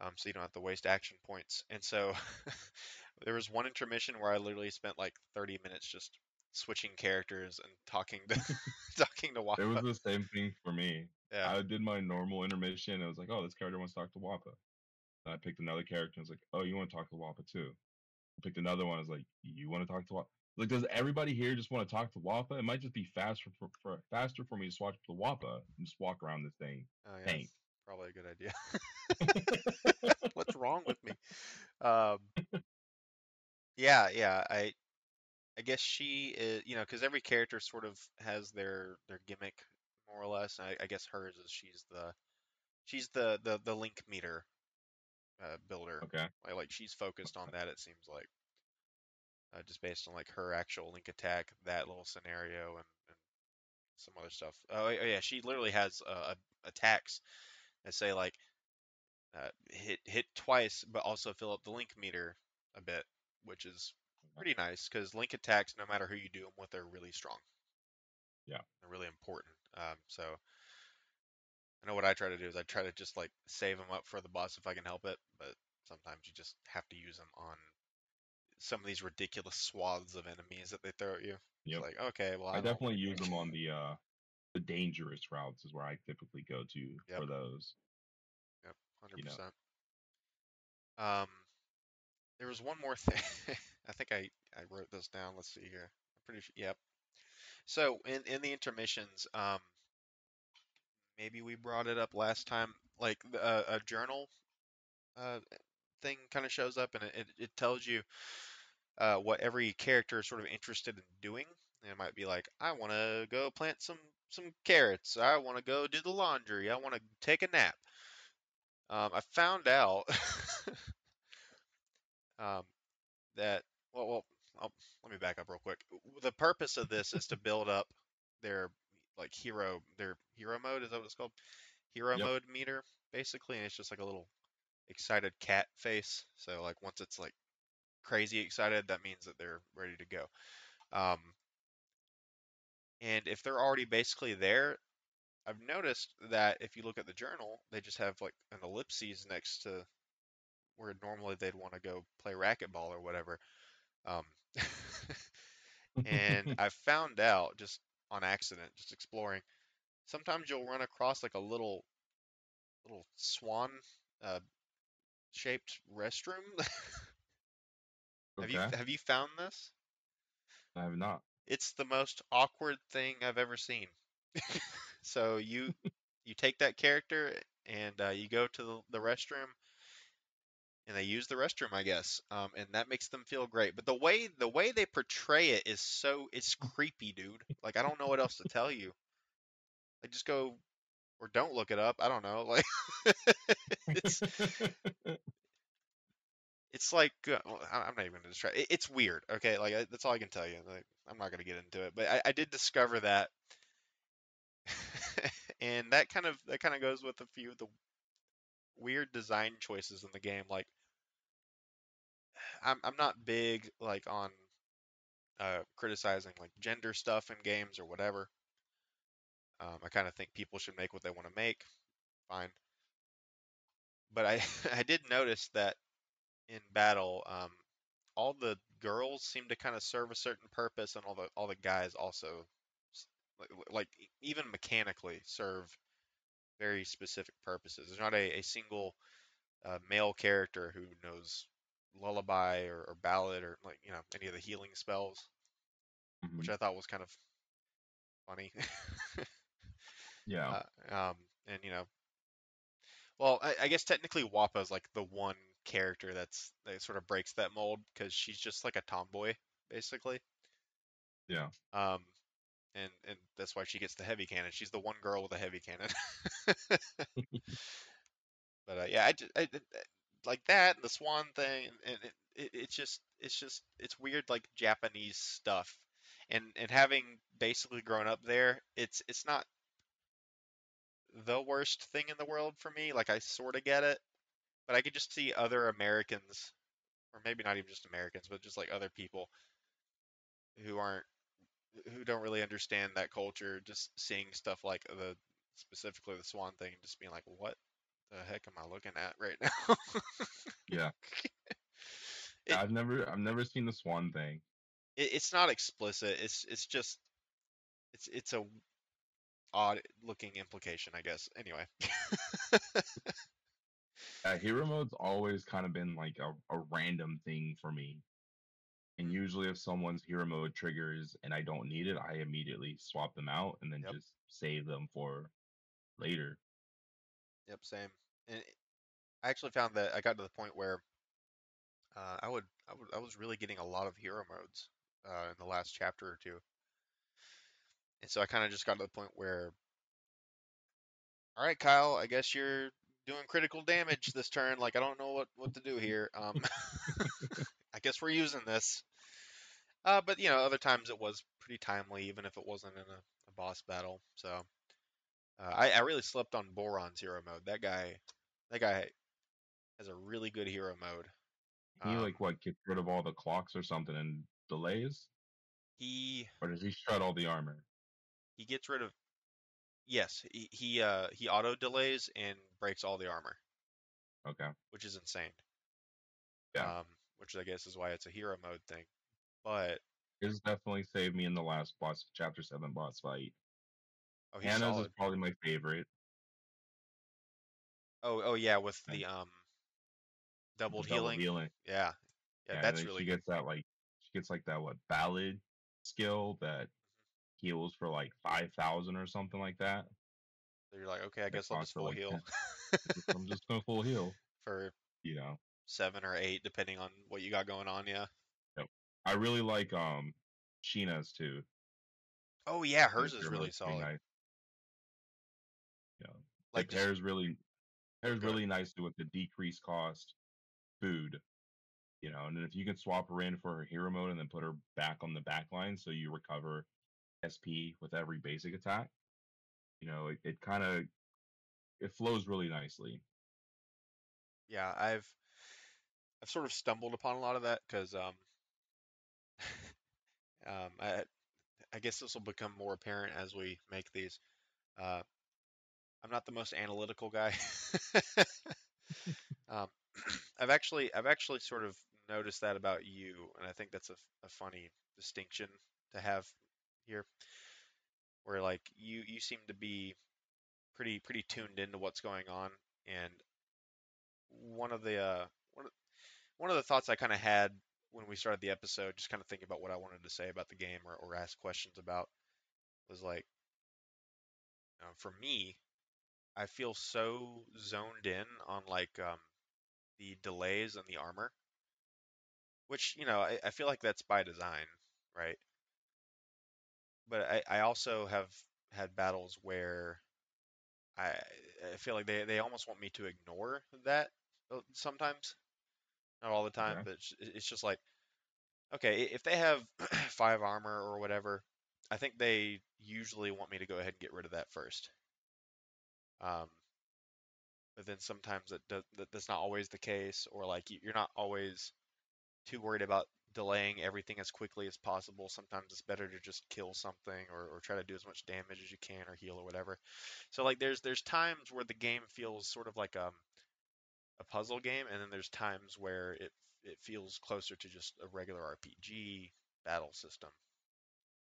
Um, so you don't have to waste action points. And so there was one intermission where I literally spent like 30 minutes just switching characters and talking to talking to Wappa. It was the same thing for me. Yeah. I did my normal intermission. I was like, oh, this character wants to talk to Wappa. And I picked another character. and was like, oh, you want to talk to Wappa too? Picked another one. I was like, you want to talk to Wappa? Like, does everybody here just want to talk to Wappa? It might just be faster for, for faster for me to swap the Wappa and just walk around this thing. Oh, yeah, Tank. probably a good idea. What's wrong with me? Um, yeah, yeah. I I guess she is, you know, because every character sort of has their their gimmick more or less. I, I guess hers is she's the she's the the the link meter uh, builder. Okay. Like, like she's focused on that. It seems like uh, just based on like her actual link attack, that little scenario, and, and some other stuff. Oh, oh yeah, she literally has uh, attacks that say like uh, hit hit twice, but also fill up the link meter a bit, which is pretty nice because link attacks, no matter who you do them with, they're really strong. Yeah. they're really important. Um, so I know what I try to do is I try to just like save them up for the boss if I can help it, but sometimes you just have to use them on some of these ridiculous swaths of enemies that they throw at you. It's Yep. like, okay, well, I don't- definitely use them on the uh the dangerous routes is where I typically go to Yep. for those. Yep, Hundred you know. percent. Um, there was one more thing. I think I I wrote this down. Let's see here. I'm pretty sure. Yep. So in in the intermissions, um, maybe we brought it up last time. Like uh, a journal, uh, thing kind of shows up, and it it, tells you, uh, what every character is sort of interested in doing. And it might be like, I want to go plant some some carrots. I want to go do the laundry. I want to take a nap. Um, I found out um, that well, well I'll, let me back up real quick. The purpose of this is to build up their like hero their hero mode is that what it's called? Hero Yep. mode meter basically, and it's just like a little excited cat face. So like once it's like crazy excited, that means that they're ready to go. Um, and if they're already basically there, I've noticed that if you look at the journal, they just have like an ellipses next to where normally they'd want to go play racquetball or whatever. Um, and I found out just on accident, just exploring, sometimes you'll run across like a little little swan uh, shaped restroom. have you have you found this? I have not. It's the most awkward thing I've ever seen. so you you take that character and uh, you go to the, the restroom and they use the restroom, I guess, um, and that makes them feel great. But the way the way they portray it is so it's creepy, dude. Like I don't know what else to tell you. Like just go or don't look it up. I don't know. Like it's it's like uh, I'm not even gonna describe. It, it's weird. Okay, like I, that's all I can tell you. Like I'm not gonna get into it, but I, I did discover that, and that kind of that kind of goes with a few of the weird design choices in the game. Like I'm I'm not big like on uh, criticizing like gender stuff in games or whatever. Um, I kind of think people should make what they want to make. Fine, but I I did notice that in battle, um, all the girls seem to kind of serve a certain purpose, and all the all the guys also, like, like even mechanically serve very specific purposes. There's not a, a single uh, male character who knows lullaby or, or ballad or like you know any of the healing spells, which Mhm. I thought was kind of funny. Yeah. uh, um, and you know, well, I, I guess technically Wappa is like the one character that's that sort of breaks that mold because she's just like a tomboy basically. Yeah. Um, and and that's why she gets the heavy cannon. She's the one girl with a heavy cannon. but uh, yeah, I, I- like that and the swan thing, and it, it, it's just it's just it's weird like Japanese stuff, and and having basically grown up there, it's it's not the worst thing in the world for me. Like I sort of get it, but I could just see other Americans, or maybe not even just Americans, but just like other people who aren't who don't really understand that culture, just seeing stuff like the specifically the swan thing, just being like, what the heck am I looking at right now? Yeah. It- I've never I've never seen the swan thing. it, it's not explicit. It's it's just it's it's a odd looking implication, I guess. Anyway. Uh, hero mode's always kind of been like a, a random thing for me. And usually if someone's hero mode triggers and I don't need it, I immediately swap them out and then Yep. just save them for later. Yep, same. And I actually found that I got to the point where uh, I would I would I was really getting a lot of hero modes uh, in the last chapter or two, and so I kind of just got to the point where, all right, Kyle, I guess you're doing critical damage this turn. Like I don't know what what to do here. Um, I guess we're using this. Uh, but you know, other times it was pretty timely, even if it wasn't in a, a boss battle. So uh, I, I really slept on Boron's hero mode. That guy, that guy has a really good hero mode. He Um, like what gets rid of all the clocks or something and delays? he Or does he shred all the armor? he gets rid of yes he he uh he auto delays and breaks all the armor, Okay. which is insane. Yeah. Um, which I guess is why it's a hero mode thing. But His definitely saved me in the last boss chapter seven boss fight. Oh he's Hanna's solid. is probably my favorite. Oh oh yeah, with the um doubled double healing. healing. Yeah, yeah, Yeah, that's really she good. gets that like she gets like that what ballad skill that heals for like five thousand or something like that. So you're like, okay, I That guess I'll just full like, heal I'm just gonna full heal. for You know. seven or eight, depending on what you got going on. Yeah. I really like um Sheena's too. Oh yeah, hers is really solid. Nice. Like just pairs really Go really nice with the decreased cost food. You know, and then if you can swap her in for her hero mode and then put her back on the back line so you recover SP with every basic attack, you know, it, it kind of it flows really nicely. Yeah, I've I've sort of stumbled upon a lot of that because um, um, I I guess this will become more apparent as we make these. Uh, I'm not the most analytical guy. um, I've actually I've actually sort of noticed that about you, and I think that's a, a funny distinction to have here, where like you you seem to be pretty pretty tuned into what's going on, and one of the uh, one of, one of the thoughts I kind of had when we started the episode, just kind of thinking about what I wanted to say about the game or, or ask questions about, was like, uh, for me, I feel so zoned in on like um, the delays and the armor, which you know I, I feel like that's by design, right? But I, I also have had battles where I I feel like they, they almost want me to ignore that uh, sometimes, not all the time, Okay. but it's, it's just like okay, if they have five armor or whatever, I think they usually want me to go ahead and get rid of that first. Um, but then sometimes it does, that, that's not always the case, or like you're not always too worried about delaying everything as quickly as possible. Sometimes it's better to just kill something or, or try to do as much damage as you can or heal or whatever. So like there's there's times where the game feels sort of like um, a puzzle game, and then there's times where it it feels closer to just a regular RPG battle system.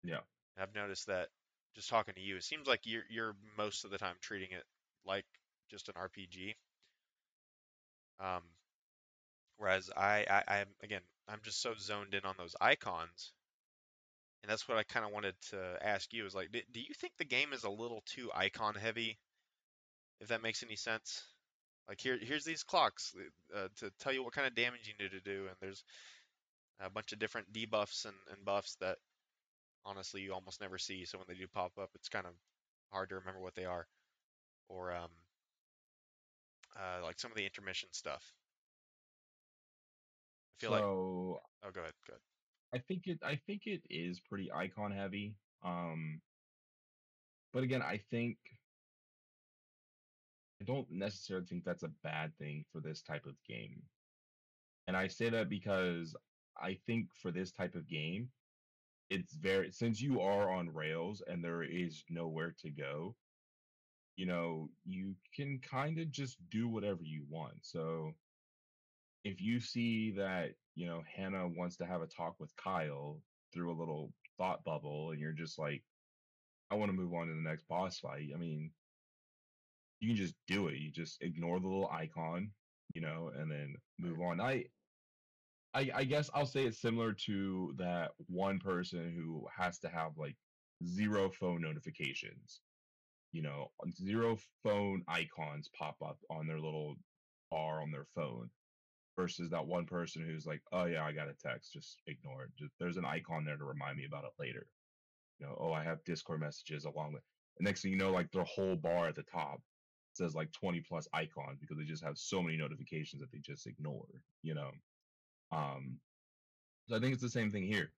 Yeah. And I've noticed that just talking to you, it seems like you're you're most of the time treating it like just an RPG. Um, whereas I, I I'm again I'm just so zoned in on those icons, and that's what I kind of wanted to ask you is like, do, do you think the game is a little too icon heavy? If that makes any sense. Like here here's these clocks uh, to tell you what kind of damage you need to do, and there's a bunch of different debuffs and, and buffs that honestly you almost never see. So when they do pop up, it's kind of hard to remember what they are. Or um, uh, like some of the intermission stuff. I feel like. Oh, go ahead. Go ahead. I think it I think it is pretty icon heavy. Um but again, I think I don't necessarily think that's a bad thing for this type of game. And I say that because I think for this type of game, it's very since you are on rails and there is nowhere to go, you know, you can kind of just do whatever you want. So if you see that, you know, Hanna wants to have a talk with Kyle through a little thought bubble and you're just like, I want to move on to the next boss fight. I mean, you can just do it. You just ignore the little icon, you know, and then move on. I I, I guess I'll say it's similar to that one person who has to have like zero phone notifications. You know, zero phone icons pop up on their little bar on their phone versus that one person who's like, oh yeah, I got a text, just ignore it. There's an icon there to remind me about it later. You know, oh, I have Discord messages along with. The next thing you know, like their whole bar at the top says like 20 plus icons because they just have so many notifications that they just ignore. You know, um, so I think it's the same thing here.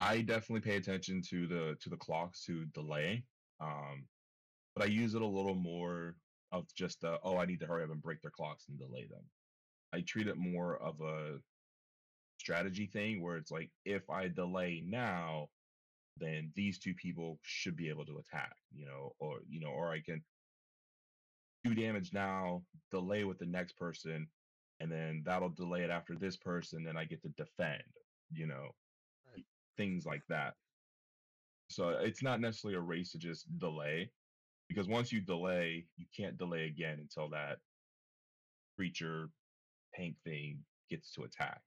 I definitely pay attention to the to the clocks to delay, um, but I use it a little more of just a, oh I need to hurry up and break their clocks and delay them. I treat it more of a strategy thing where it's like if I delay now, then these two people should be able to attack, you know, or you know, or I can do damage now, delay with the next person, and then that'll delay it after this person, and I get to defend, you know, Right. things like that. So it's not necessarily a race to just delay, because once you delay, you can't delay again until that creature tank thing gets to attack.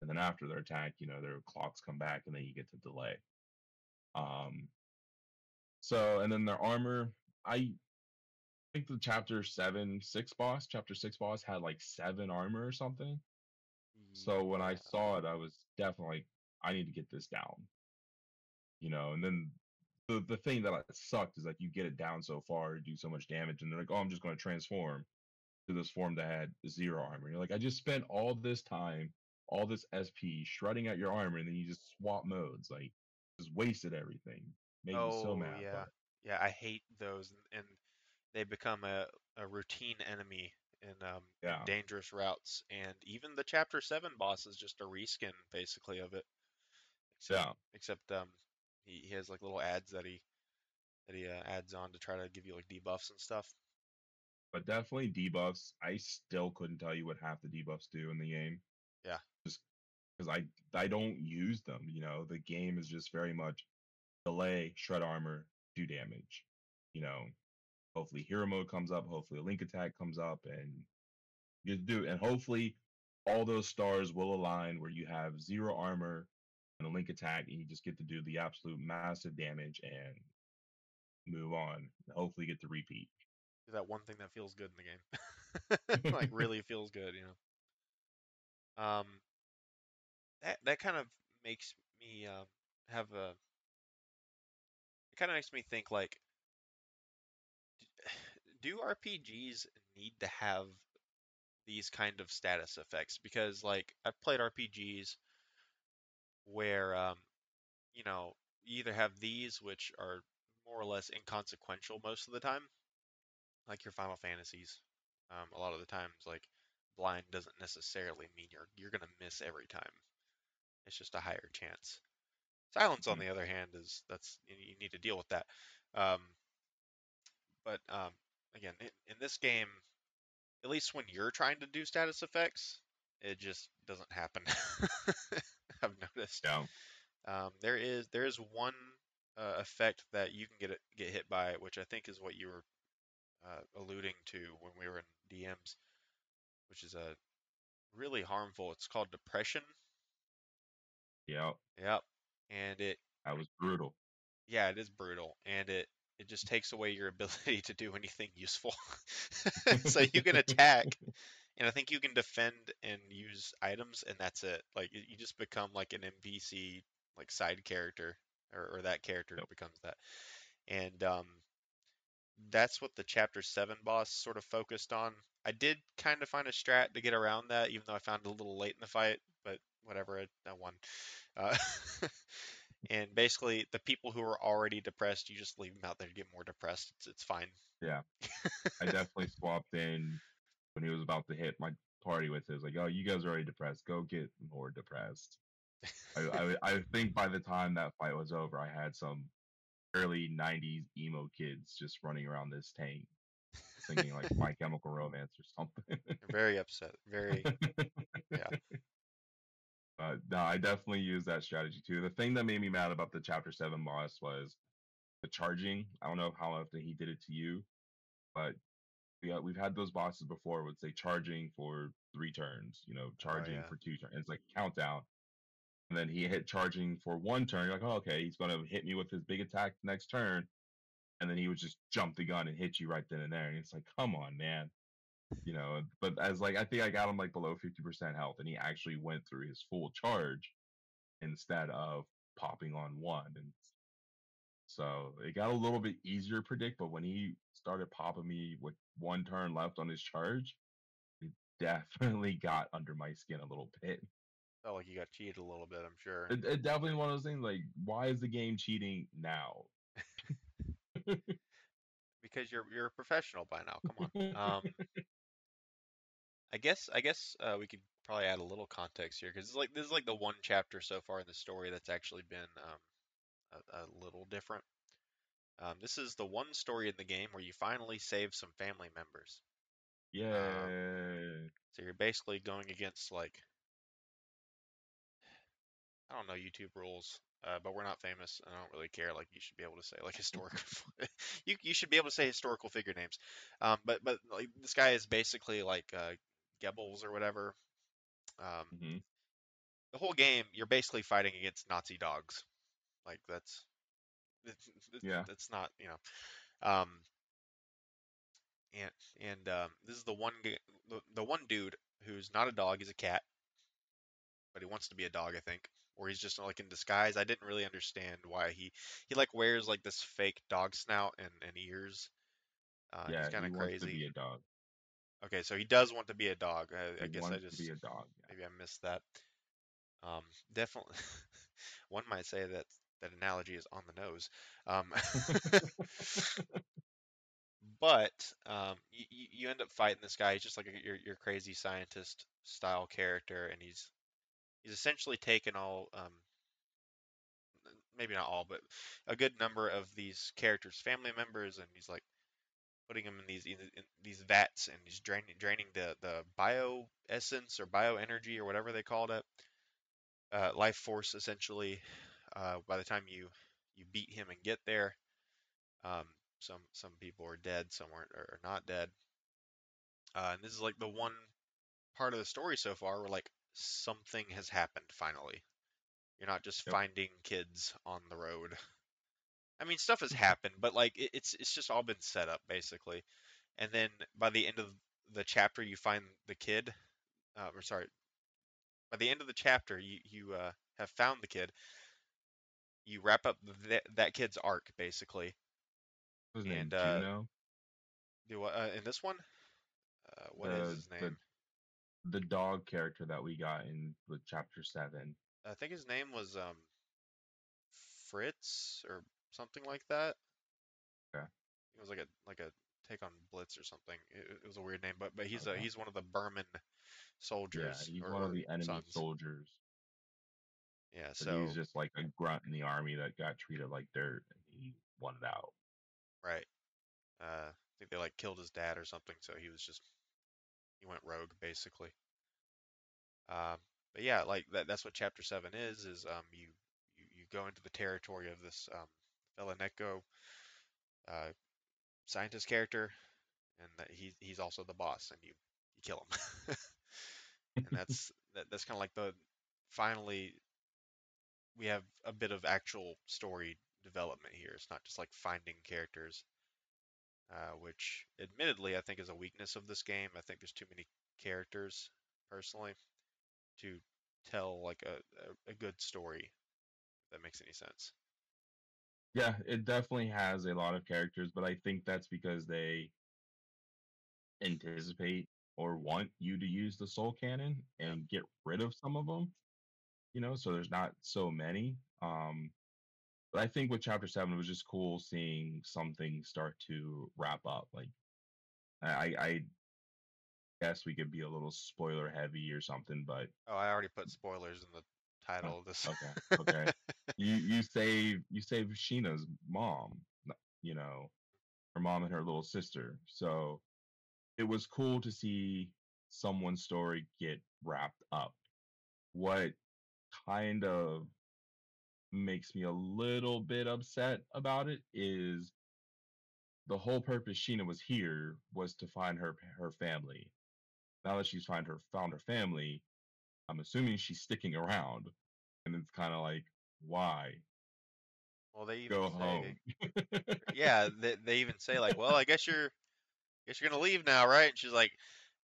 And then after their attack, you know, their clocks come back and then you get to delay. Um so and then their armor, I think the chapter seven, six boss, chapter six boss had like seven armor or something. Mm-hmm. So when I saw it, I was definitely like, I need to get this down. You know, and then the the thing that sucked is like you get it down so far, do so much damage, and they're like, oh, I'm just going to transform to this form that had zero armor. You're like, I just spent all this time all this SP, shredding out your armor, and then you just swap modes. Like, just wasted everything. Made me so Oh mad. yeah, But yeah. I hate those, and they become a, a routine enemy in um in dangerous routes. And even the chapter seven boss is just a reskin basically of it, except yeah. except um he, he has like little ads that he that he uh, adds on to try to give you like debuffs and stuff. But definitely debuffs. I still couldn't tell you what half the debuffs do in the game. Yeah. Just because I I don't use them. You know, the game is just very much delay, shred armor, do damage. You know, hopefully hero mode comes up, hopefully a link attack comes up, and you just do. And hopefully all those stars will align where you have zero armor and a link attack, and you just get to do the absolute massive damage and move on. Hopefully get the repeat. That one thing that feels good in the game, like really feels good, you know. Um, that that kind of makes me uh, have a. It kind of makes me think like, do RPGs need to have these kind of status effects? Because like I've played RPGs where um, you know, you either have these which are more or less inconsequential most of the time, like your Final Fantasies. Um, a lot of the times, like blind doesn't necessarily mean you're you're gonna miss every time. It's just a higher chance. Silence, on Mhm. the other hand, is that's you, you need to deal with that. Um, but um, again, in, in this game, at least when you're trying to do status effects, it just doesn't happen. I've noticed. Yeah. Um, there is there is one uh, effect that you can get get hit by, which I think is what you were uh, alluding to when we were in DMs, which is a really harmful. It's called depression. Yeah. Yep, and it That was brutal. yeah, it is brutal, and it it just takes away your ability to do anything useful. so you can attack, and I think you can defend and use items, and that's it. Like you just become like an NPC, like side character, or, or that character Yep. becomes that. And um, that's what the chapter seven boss sort of focused on. I did kind of find a strat to get around that, even though I found it a little late in the fight, but whatever, I, I won. Uh, and basically, the people who are already depressed, you just leave them out there to get more depressed. It's, it's fine. Yeah. I definitely swapped in when he was about to hit my party with it. Was like, oh, you guys are already depressed. Go get more depressed. I, I, I think by the time that fight was over, I had some early 90s emo kids just running around this tank singing like My Chemical Romance or something. Very upset. Very. Yeah. But no, I definitely use that strategy too. The thing that made me mad about the chapter seven boss was the charging. I don't know how often he did it to you, but got, we've had those bosses before would say charging for three turns, you know, oh, charging yeah. for two turns. It's like countdown. And then he hit charging for one turn. You're like, oh, okay, he's gonna hit me with his big attack next turn. And then he would just jump the gun and hit you right then and there. And it's like, come on, man. You know, but as like I think I got him like below 50% health and he actually went through his full charge instead of popping on one. And so it got a little bit easier to predict, but when he started popping me with one turn left on his charge, it definitely got under my skin a little bit. Felt like you got cheated a little bit, I'm sure. It, it definitely one of those things like, why is the game cheating now? Because you're you're a professional by now. Come on. Um, I guess I guess uh, we could probably add a little context here because like this is like the one chapter so far in the story that's actually been um, a, a little different. Um, this is the one story in the game where you finally save some family members. yeah. So you're basically going against like I don't know YouTube rules, uh, but we're not famous. and I don't really care. Like you should be able to say like historical. you you should be able to say historical figure names. Um, but but like this guy is basically like uh, Goebbels or whatever. Um, hmm the whole game you're basically fighting against Nazi dogs. Like that's it's, Yeah. it's not you know. Um, and and um, this is the one the, the one dude who's not a dog. He's a cat, but he wants to be a dog. I think, or he's just like in disguise. I didn't really understand why he he like wears like this fake dog snout and, and ears. Uh, yeah. he's kind he of wants to be crazy. a dog. Okay, so he does want to be a dog. I, I guess I just to be a dog. Yeah. maybe I missed that. Um, definitely, one might say that that analogy is on the nose. Um, but um, you, you end up fighting this guy. He's just like a, your your crazy scientist style character, and he's he's essentially taken all um, maybe not all, but a good number of these characters' family members, and he's like putting them in these in, in these vats, and he's draining draining the the bio essence or bio energy or whatever they called it, uh, life force essentially. Uh, by the time you you beat him and get there, um, some some people are dead, some aren't are not dead. Uh, and this is like the one part of the story so far where like something has happened finally. You're not just Yep. finding kids on the road. I mean, stuff has happened, but like it, it's it's just all been set up basically. And then by the end of the chapter, you find the kid. Uh, or sorry, by the end of the chapter, you you uh, have found the kid. You wrap up that that kid's arc basically. What's his name? Uh, Juno. Do uh, in this one? Uh, what is The- his the- name? The dog character that we got in with chapter seven. I think his name was um Fritz or something like that. Yeah. It was like a like a take on Blitz or something. It, it was a weird name, but but he's a he's one of the Berman soldiers. Yeah, he's one of the enemy sons. soldiers. Yeah, But so he's just like a grunt in the army that got treated like dirt and he wanted out. right. Uh, I think they like killed his dad or something, so he was just he went rogue basically. Um, but yeah, like that that's what chapter seven is. Is um you you, you go into the territory of this um Felineko uh scientist character, and that he's he's also the boss, and you you kill him. and that's that, that's kind of like the finally we have a bit of actual story development here. It's not just like finding characters, uh, which admittedly I think is a weakness of this game. I think there's too many characters personally to tell like a, a, a good story. If that makes any sense. Yeah, it definitely has a lot of characters, but I think that's because they anticipate or want you to use the soul cannon and get rid of some of them. You know, so there's not so many. Um, but I think with chapter seven, it was just cool seeing something start to wrap up. Like, I, I guess we could be a little spoiler heavy or something, but Oh, I already put spoilers in the title of this. okay, okay. you you save you save Sheena's mom, you know, her mom and her little sister. So it was cool to see someone's story get wrapped up. What kind of makes me a little bit upset about it is the whole purpose Sheena was here was to find her her family. Now that she's find her found her family, I'm assuming she's sticking around. And it's kind of like, why? Well, they even Go say, home. yeah, they, they even say like, well, I guess you're, guess you're gonna leave now, right? And she's like,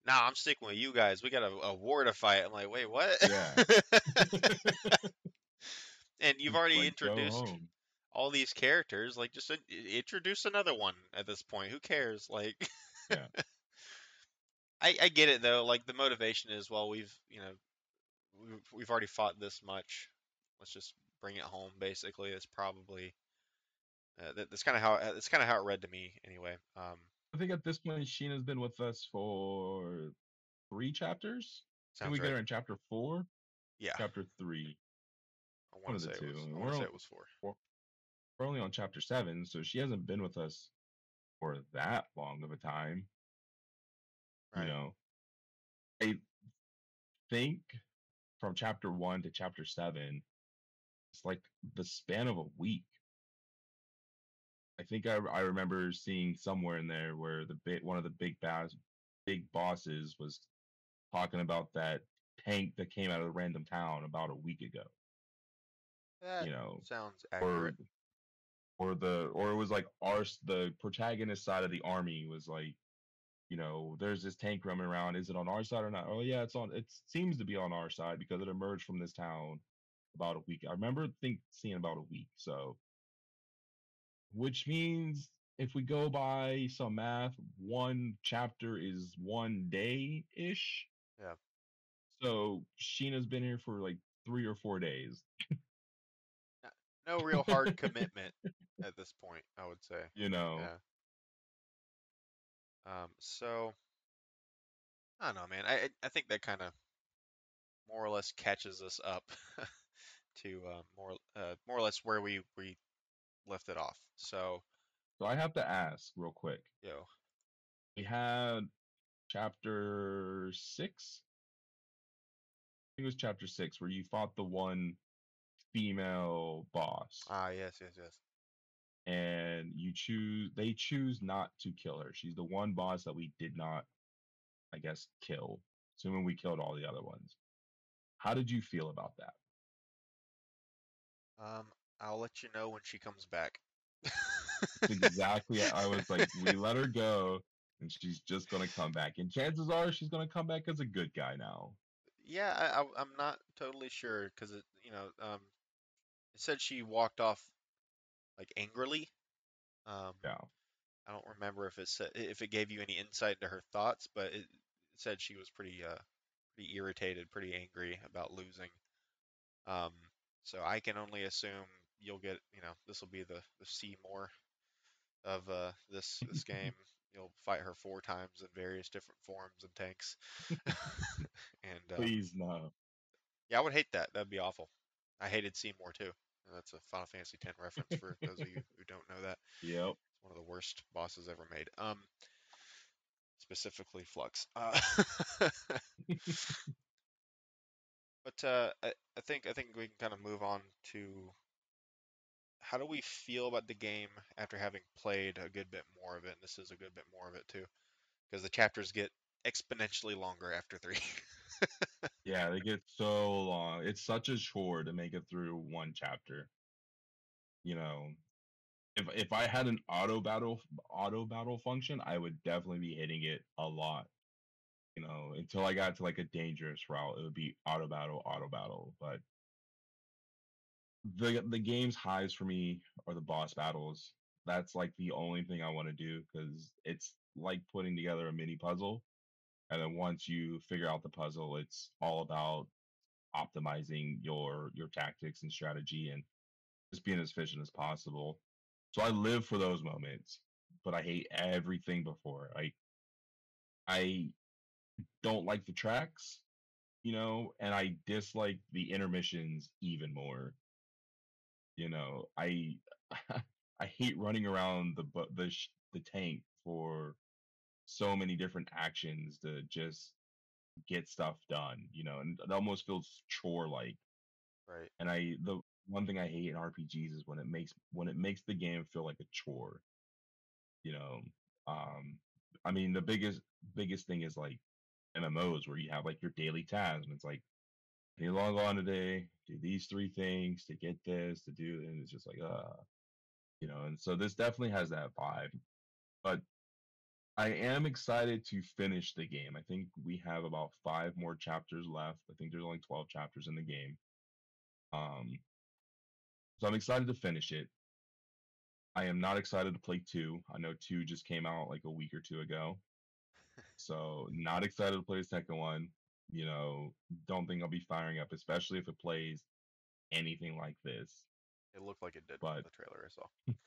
Nah, I'm sticking with you guys. We got a, a war to fight. I'm like, wait, what? Yeah. and you've already Like, introduced all these characters. Like, just in- introduce another one at this point. Who cares? Like, Yeah. I, I get it though. Like the motivation is, well, we've you know, we've, we've already fought this much. Let's just bring it home. Basically, it's probably uh, that, that's kind of how that's kind of how it read to me anyway. Um, I think at this point, Sheena's been with us for three chapters. Can we get her in chapter four? Yeah, Chapter three. I one want of to the say it was. two. I We're say it was four. We're only on chapter seven, so she hasn't been with us for that long of a time. Right. You know, I think from chapter one to chapter seven, it's like the span of a week. I think I, I remember seeing somewhere in there where the big one of the big bass big bosses was talking about that tank that came out of a random town about a week ago. That You know, sounds or accurate. or the or it was like our the protagonist side of the army was like you know there's this tank roaming around is it on our side or not oh yeah it's on it seems to be on our side because it emerged from this town about a week i remember think seeing about a week so which means if we go by some math one chapter is one day ish Yeah. so sheena's been here for like three or four days. No real hard commitment at this point, I would say. You know. Yeah. Um, so I don't know, man. I I- think that kind of more or less catches us up to uh, more uh, more or less where we we left it off. So So I have to ask real quick. yo, We had chapter six. I think it was chapter six where you fought the one female boss. ah yes yes yes. And you choose they choose not to kill her. She's the one boss that we did not, I guess, kill. Assuming we killed all the other ones. How did you feel about that? Um, I'll let you know when she comes back. Exactly I was like, we let her go and she's just gonna come back. And chances are she's gonna come back as a good guy now. Yeah, I, I I'm not totally sure because it you know um it said she walked off like angrily. Um, Yeah. I don't remember if it said if it gave you any insight into her thoughts, but it, it said she was pretty uh pretty irritated, pretty angry about losing. Um, so I can only assume you'll get you know this will be the the Seymour of uh this this game. You'll fight her four times in various different forms and tanks. and uh, Please no. yeah, I would hate that. That'd be awful. I hated Seymour too. And that's a Final Fantasy X reference for those of you who don't know that. Yep. It's one of the worst bosses ever made. Um, specifically Flux. Uh, but uh, I, I think I think we can kind of move on to how do we feel about the game after having played a good bit more of it. And this is a good bit more of it too, because the chapters get exponentially longer after three. Yeah, they get so long. It's such a chore to make it through one chapter. You know, if if I had an auto battle auto battle function, I would definitely be hitting it a lot. You know, until I got to like a dangerous route, it would be auto battle, auto battle. But the the game's highs for me are the boss battles. That's like the only thing I want to do because it's like putting together a mini puzzle. And then once you figure out the puzzle, it's all about optimizing your your tactics and strategy and just being as efficient as possible. So I live for those moments, but I hate everything before. Like I don't like the tracks, you know, and I dislike the intermissions even more. You know, I I hate running around the the the tank for so many different actions to just get stuff done, you know, and it almost feels chore like. right. And I the one thing I hate in RPGs is when it makes when it makes the game feel like a chore. You know, um I mean the biggest biggest thing is like MMOs where you have like your daily tasks and it's like you log on today, do these three things to get this, to do and it's just like uh you know, and so this definitely has that vibe. But I am excited to finish the game. I think we have about five more chapters left. I think there's only 12 chapters in the game. Um, so I'm excited to finish it. I am not excited to play two. I know two just came out like a week or two ago. So not excited to play the second one. You know, don't think I'll be firing up, especially if it plays anything like this. It looked like it did But- the trailer I saw.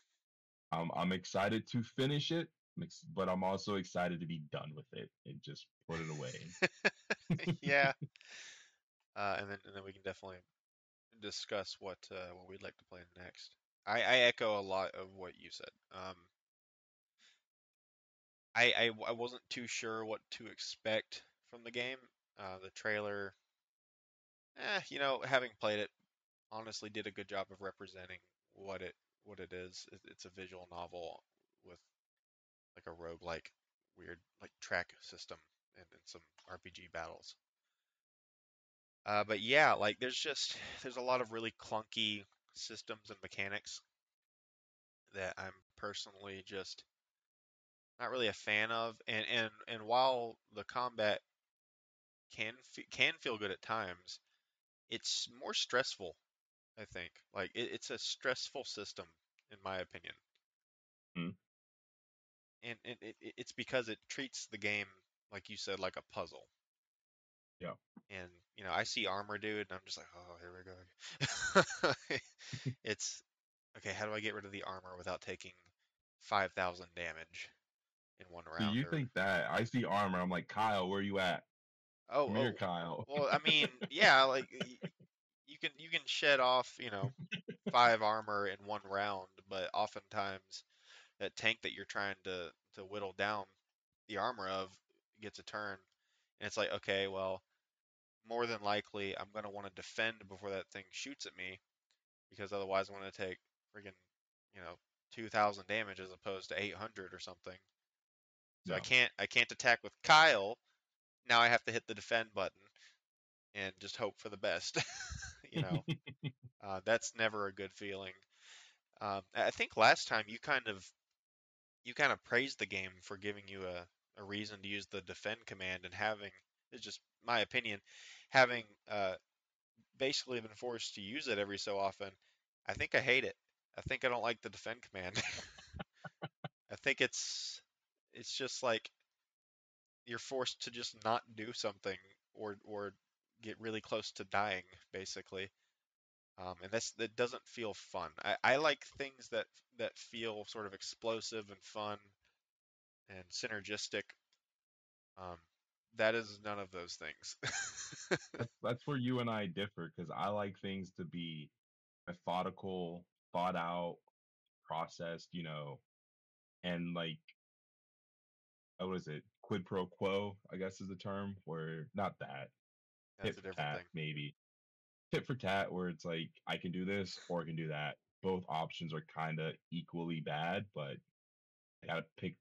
Um, I'm excited to finish it, ex- but I'm also excited to be done with it and just put it away. yeah. Uh, and then and then we can definitely discuss what uh, what we'd like to play next. I, I echo a lot of what you said. Um, I, I I wasn't too sure what to expect from the game. Uh, the trailer, eh, you know, having played it, honestly did a good job of representing what it what it is. It's a visual novel with like a roguelike weird like track system and, and some RPG battles. Uh, but yeah, like there's just there's a lot of really clunky systems and mechanics that I'm personally just not really a fan of. And and and while the combat can can feel good at times, it's more stressful. I think like it, it's a stressful system in my opinion. Hmm. And, it, it- it's because it treats the game like you said like a puzzle Yeah. And you know, I see armor dude, and I'm just like, oh, here we go. it's okay. How do I get rid of the armor without taking five thousand damage in one round? you or- think that I see armor? I'm like, Kyle, where are you at? Oh, Come here, oh, Kyle. Oh, well, I mean, yeah, like you can you can shed off, you know, five armor in one round, but oftentimes that tank that you're trying to to whittle down the armor of gets a turn, and it's like, okay, well, more than likely I'm gonna want to defend before that thing shoots at me, because otherwise I'm gonna take friggin', you know, 2,000 damage as opposed to 800 or something. So I can't I can't attack with Kyle. Now I have to hit the defend button and just hope for the best. you know, uh, that's never a good feeling. Um, I think last time you kind of you kind of praise the game for giving you a, a reason to use the defend command and having it's just my opinion having uh, basically been forced to use it every so often. I think I hate it. I think I don't like the defend command. I think it's it's just like you're forced to just not do something or or get really close to dying basically um, and that's that doesn't feel fun I, I like things that that feel sort of explosive and fun and synergistic um, that is none of those things That's, that's where you and I differ because I like things to be methodical, thought out, processed, you know, and like, uh, what is it? Quid pro quo, I guess is the term, where not that, that's tit a different tat, thing maybe. Tit for tat, where it's like, I can do this or I can do that. Both options are kind of equally bad, but I gotta pick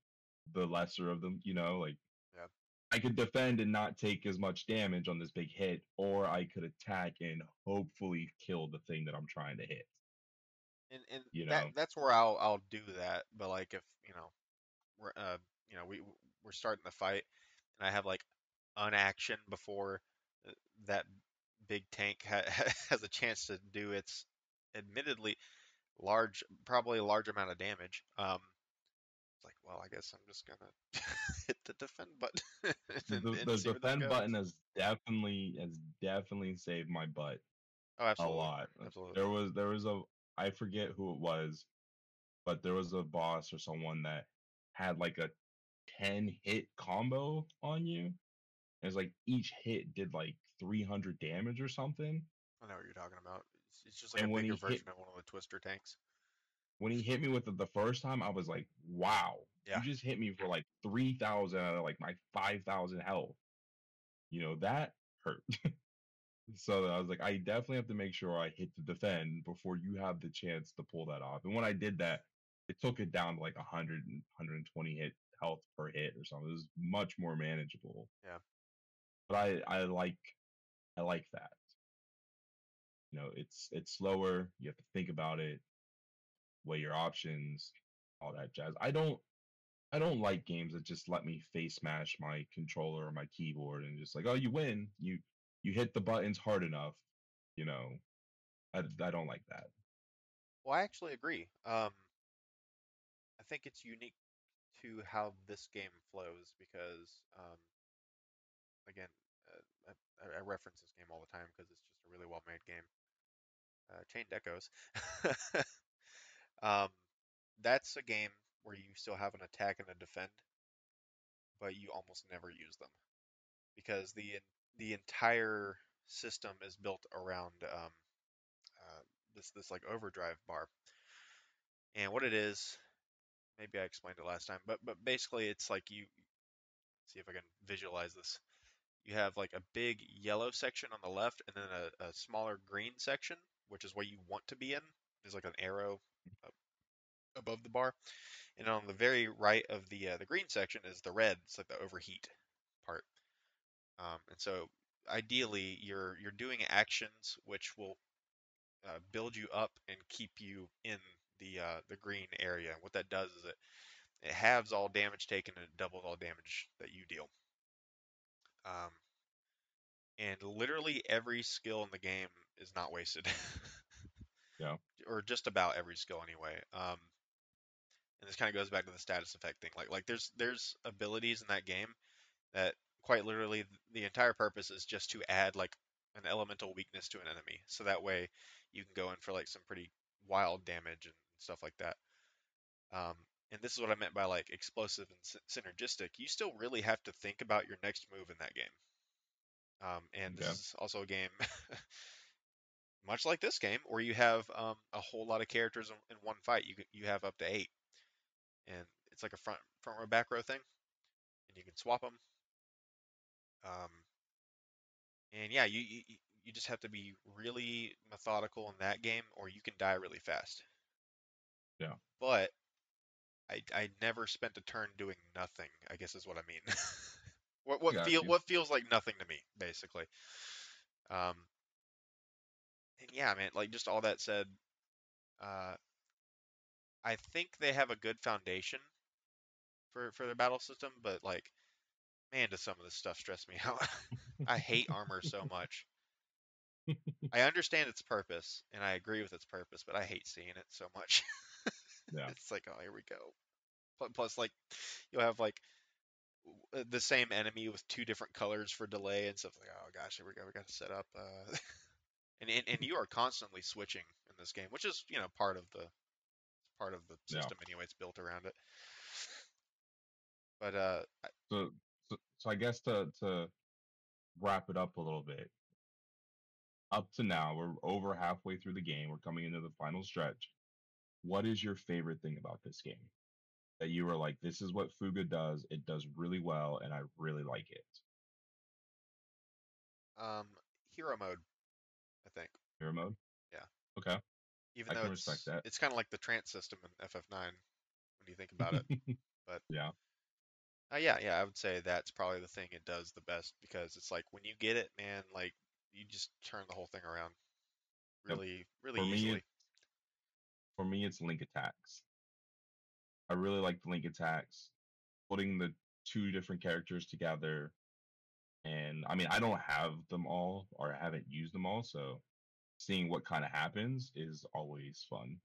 the lesser of them, you know, like Yeah. I could defend and not take as much damage on this big hit, or I could attack and hopefully kill the thing that I'm trying to hit. and and You that know. that's where I'll I'll do that. But like if you know we're uh you know we we're starting the fight and I have like an action before uh, that big tank ha- has a chance to do its admittedly large probably a large amount of damage. Um, it's like well I guess I'm just gonna hit the defend button and, The, and the defend button has definitely has definitely saved my butt Oh, absolutely. a lot. absolutely. There was there was a I forget who it was, but there was a boss or someone that had like a 10 hit combo on you. It's like each hit did like 300 damage or something. I know what you're talking about. It's, it's just like And a when bigger he hit- version of one of the Twister tanks. When he hit me with it the first time, I was like, wow, Yeah. you just hit me for like 3,000 out of like my 5,000 health. You know, that hurt. so I was like, I definitely have to make sure I hit the defend before you have the chance to pull that off. And when I did that, it took it down to like 100 and 120 hit health per hit or something. It was much more manageable. Yeah. But I I like I like that. You know, it's it's slower. You have to think about it, weigh your options, all that jazz. I don't I don't like games that just let me face smash my controller or my keyboard and just like, oh, you win. You you hit the buttons hard enough. You know, I I don't like that. Well, I actually agree. Um, I think it's unique to how this game flows because, um, again, uh, I, I reference this game all the time because it's just a really well-made game. Uh, Chained Echoes. um, that's a game where you still have an attack and a defend, but you almost never use them because the the entire system is built around um, uh, this this like overdrive bar. And what it is, maybe I explained it last time, but but basically it's like you see if I can visualize this. You have like a big yellow section on the left, and then a, a smaller green section, which is where you want to be in. There's like an arrow above the bar, and on the very right of the uh, the green section is the red. It's like the overheat part. Um, and so ideally, you're you're doing actions which will uh, build you up and keep you in the uh, the green area. What that does is it it halves all damage taken and it doubles all damage that you deal. Um, and literally every skill in the game is not wasted. Yeah. Or just about every skill anyway. Um, and this kind of goes back to the status effect thing. Like like there's there's abilities in that game that quite literally the entire purpose is just to add like an elemental weakness to an enemy, so that way you can go in for like some pretty wild damage and stuff like that. Um, and this is what I meant by like explosive and synergistic. You still really have to think about your next move in that game. Um, and this Yeah. is also a game, much like this game, where you have um, a whole lot of characters in, in one fight. You you have up to eight, and it's like a front front row back row thing, and you can swap them. Um, and yeah, you, you you just have to be really methodical in that game, or you can die really fast. Yeah. But I I never spent a turn doing nothing. I guess is what I mean. what what Got feel you. what feels like nothing to me, basically. Um. And yeah, man, like just all that said, uh, I think they have a good foundation for for their battle system, but like, man, does some of this stuff stress me out. I hate armor so much. I understand its purpose and I agree with its purpose, but I hate seeing it so much. Yeah. It's like, oh, here we go. Plus, like, you'll have like uh, the same enemy with two different colors for delay and stuff. Like, oh gosh, here we go. We got to set up. Uh... and, and and you are constantly switching in this game, which is you know part of the part of the Yeah. system anyway. It's built around it. But uh, I- So, so, so I guess to to wrap it up a little bit. Up to now, we're over halfway through the game. We're coming into the final stretch. What is your favorite thing about this game? That you were like, this is what Fuga does. It does really well, and I really like it. um, hero mode, I think. Hero mode. Yeah. Okay. Even I though it's respect that. it's kind of like the trance system in FF9 when you think about it. But- yeah, Uh, yeah, yeah, I would say that's probably the thing it does the best because it's like when you get it, man, like you just turn the whole thing around Yep. really, really For easily. it- for me, it's link attacks. I really like the link attacks, putting the two different characters together. And I mean, I don't have them all or I haven't used them all, so seeing what kind of happens is always fun.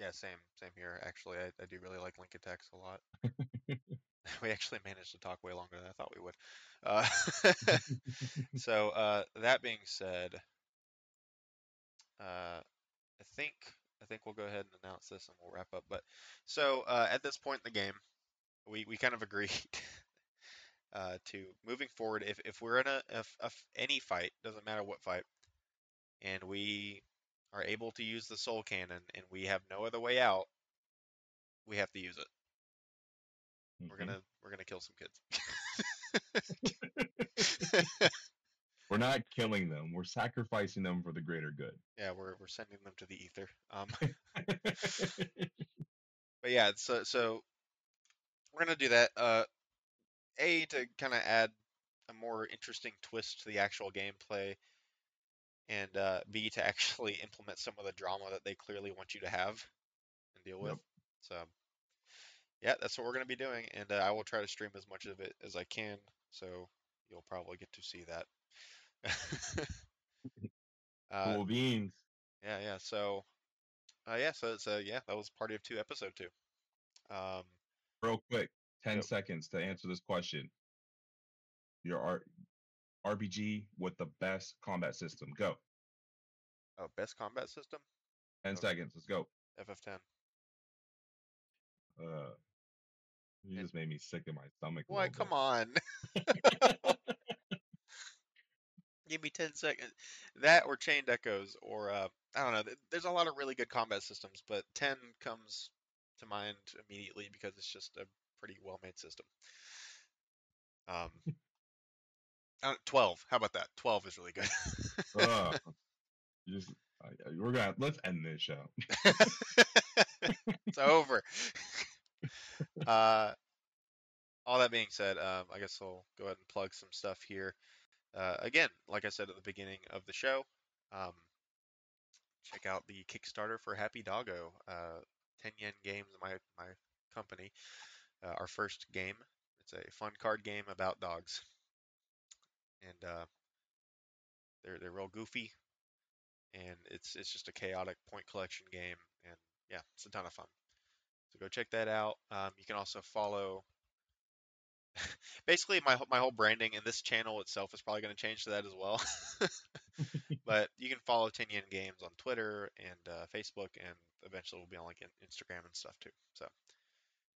Yeah, same, same here. Actually, I, I do really like link attacks a lot. we actually managed to talk way longer than I thought we would. Uh, so uh, that being said, uh, I think I think we'll go ahead and announce this and we'll wrap up. But so uh, at this point in the game, we, we kind of agreed uh, to moving forward. If if we're in a if, if any fight, doesn't matter what fight, and we are able to use the soul cannon and we have no other way out, we have to use it. We're Mhm. gonna we're gonna kill some kids. We're not killing them. We're sacrificing them for the greater good. yeah, we're we're sending them to the ether. Um, but yeah, so so we're gonna do that. Uh, a to kind of add a more interesting twist to the actual gameplay, and uh, B to actually implement some of the drama that they clearly want you to have and deal with. Yep. So yeah, that's what we're gonna be doing, and uh, I will try to stream as much of it as I can. So you'll probably get to see that. uh, cool beans. yeah, yeah. So, uh, yeah. So, so yeah, that was party of two, episode two. Um, Real quick, 10 Yep. seconds to answer this question. Your R- RPG with the best combat system. Go. oh, best combat system, 10 Okay. seconds. Let's go. FF10. Uh, you And- just made me sick in my stomach. Why? Come on. Give me 10 seconds. That or Chained Echoes, or uh, I don't know. There's a lot of really good combat systems, but 10 comes to mind immediately because it's just a pretty well-made system. Um, uh, 12. How about that? 12 is really good. You just, we're gonna let's end this show. it's over. uh, all that being said, um, I guess I'll go ahead and plug some stuff here. Uh, again, like I said at the beginning of the show, um, check out the Kickstarter for Happy Doggo. Uh, 10 Yen Games, my my company, uh, our first game. It's a fun card game about dogs, and uh, they're they're real goofy, and it's it's just a chaotic point collection game, and yeah, it's a ton of fun. So go check that out. Um, you can also follow basically my my whole branding and this channel itself is probably going to change to that as well. but you can follow Tinian Games on Twitter and uh, Facebook, and eventually we'll be on like Instagram and stuff too. So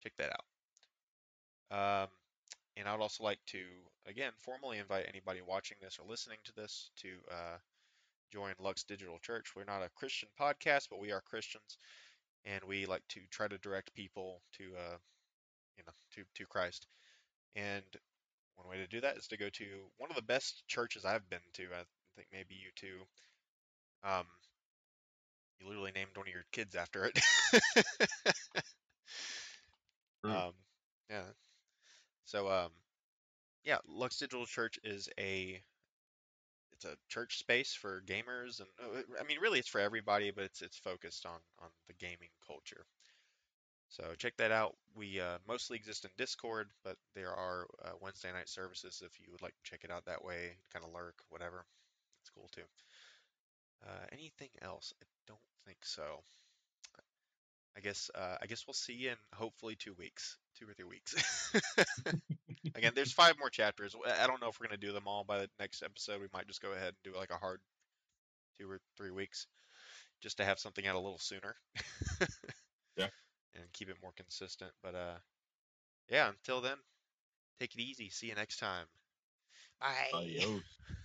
check that out. Um, and I'd also like to again formally invite anybody watching this or listening to this to uh, join Lux Digital Church. We're not a Christian podcast, but we are Christians, and we like to try to direct people to uh, you know to to Christ. And one way to do that is to go to one of the best churches I've been to. I think maybe you too. Um, you literally named one of your kids after it. um, yeah. So um, yeah, Lux Digital Church is a it's a church space for gamers, and uh, I mean, really, it's for everybody, but it's it's focused on on the gaming culture. So check that out. We uh, mostly exist in Discord, but there are uh, Wednesday night services if you would like to check it out that way, kind of lurk, whatever. It's cool too. Uh, anything else? I don't think so. I guess uh, I guess we'll see you in hopefully two weeks, two or three weeks. Again, there's five more chapters. I don't know if we're gonna do them all by the next episode. We might just go ahead and do like a hard two or three weeks, just to have something out a little sooner. yeah. And keep it more consistent. But uh, yeah. Until then, take it easy. See you next time. Bye. Adios.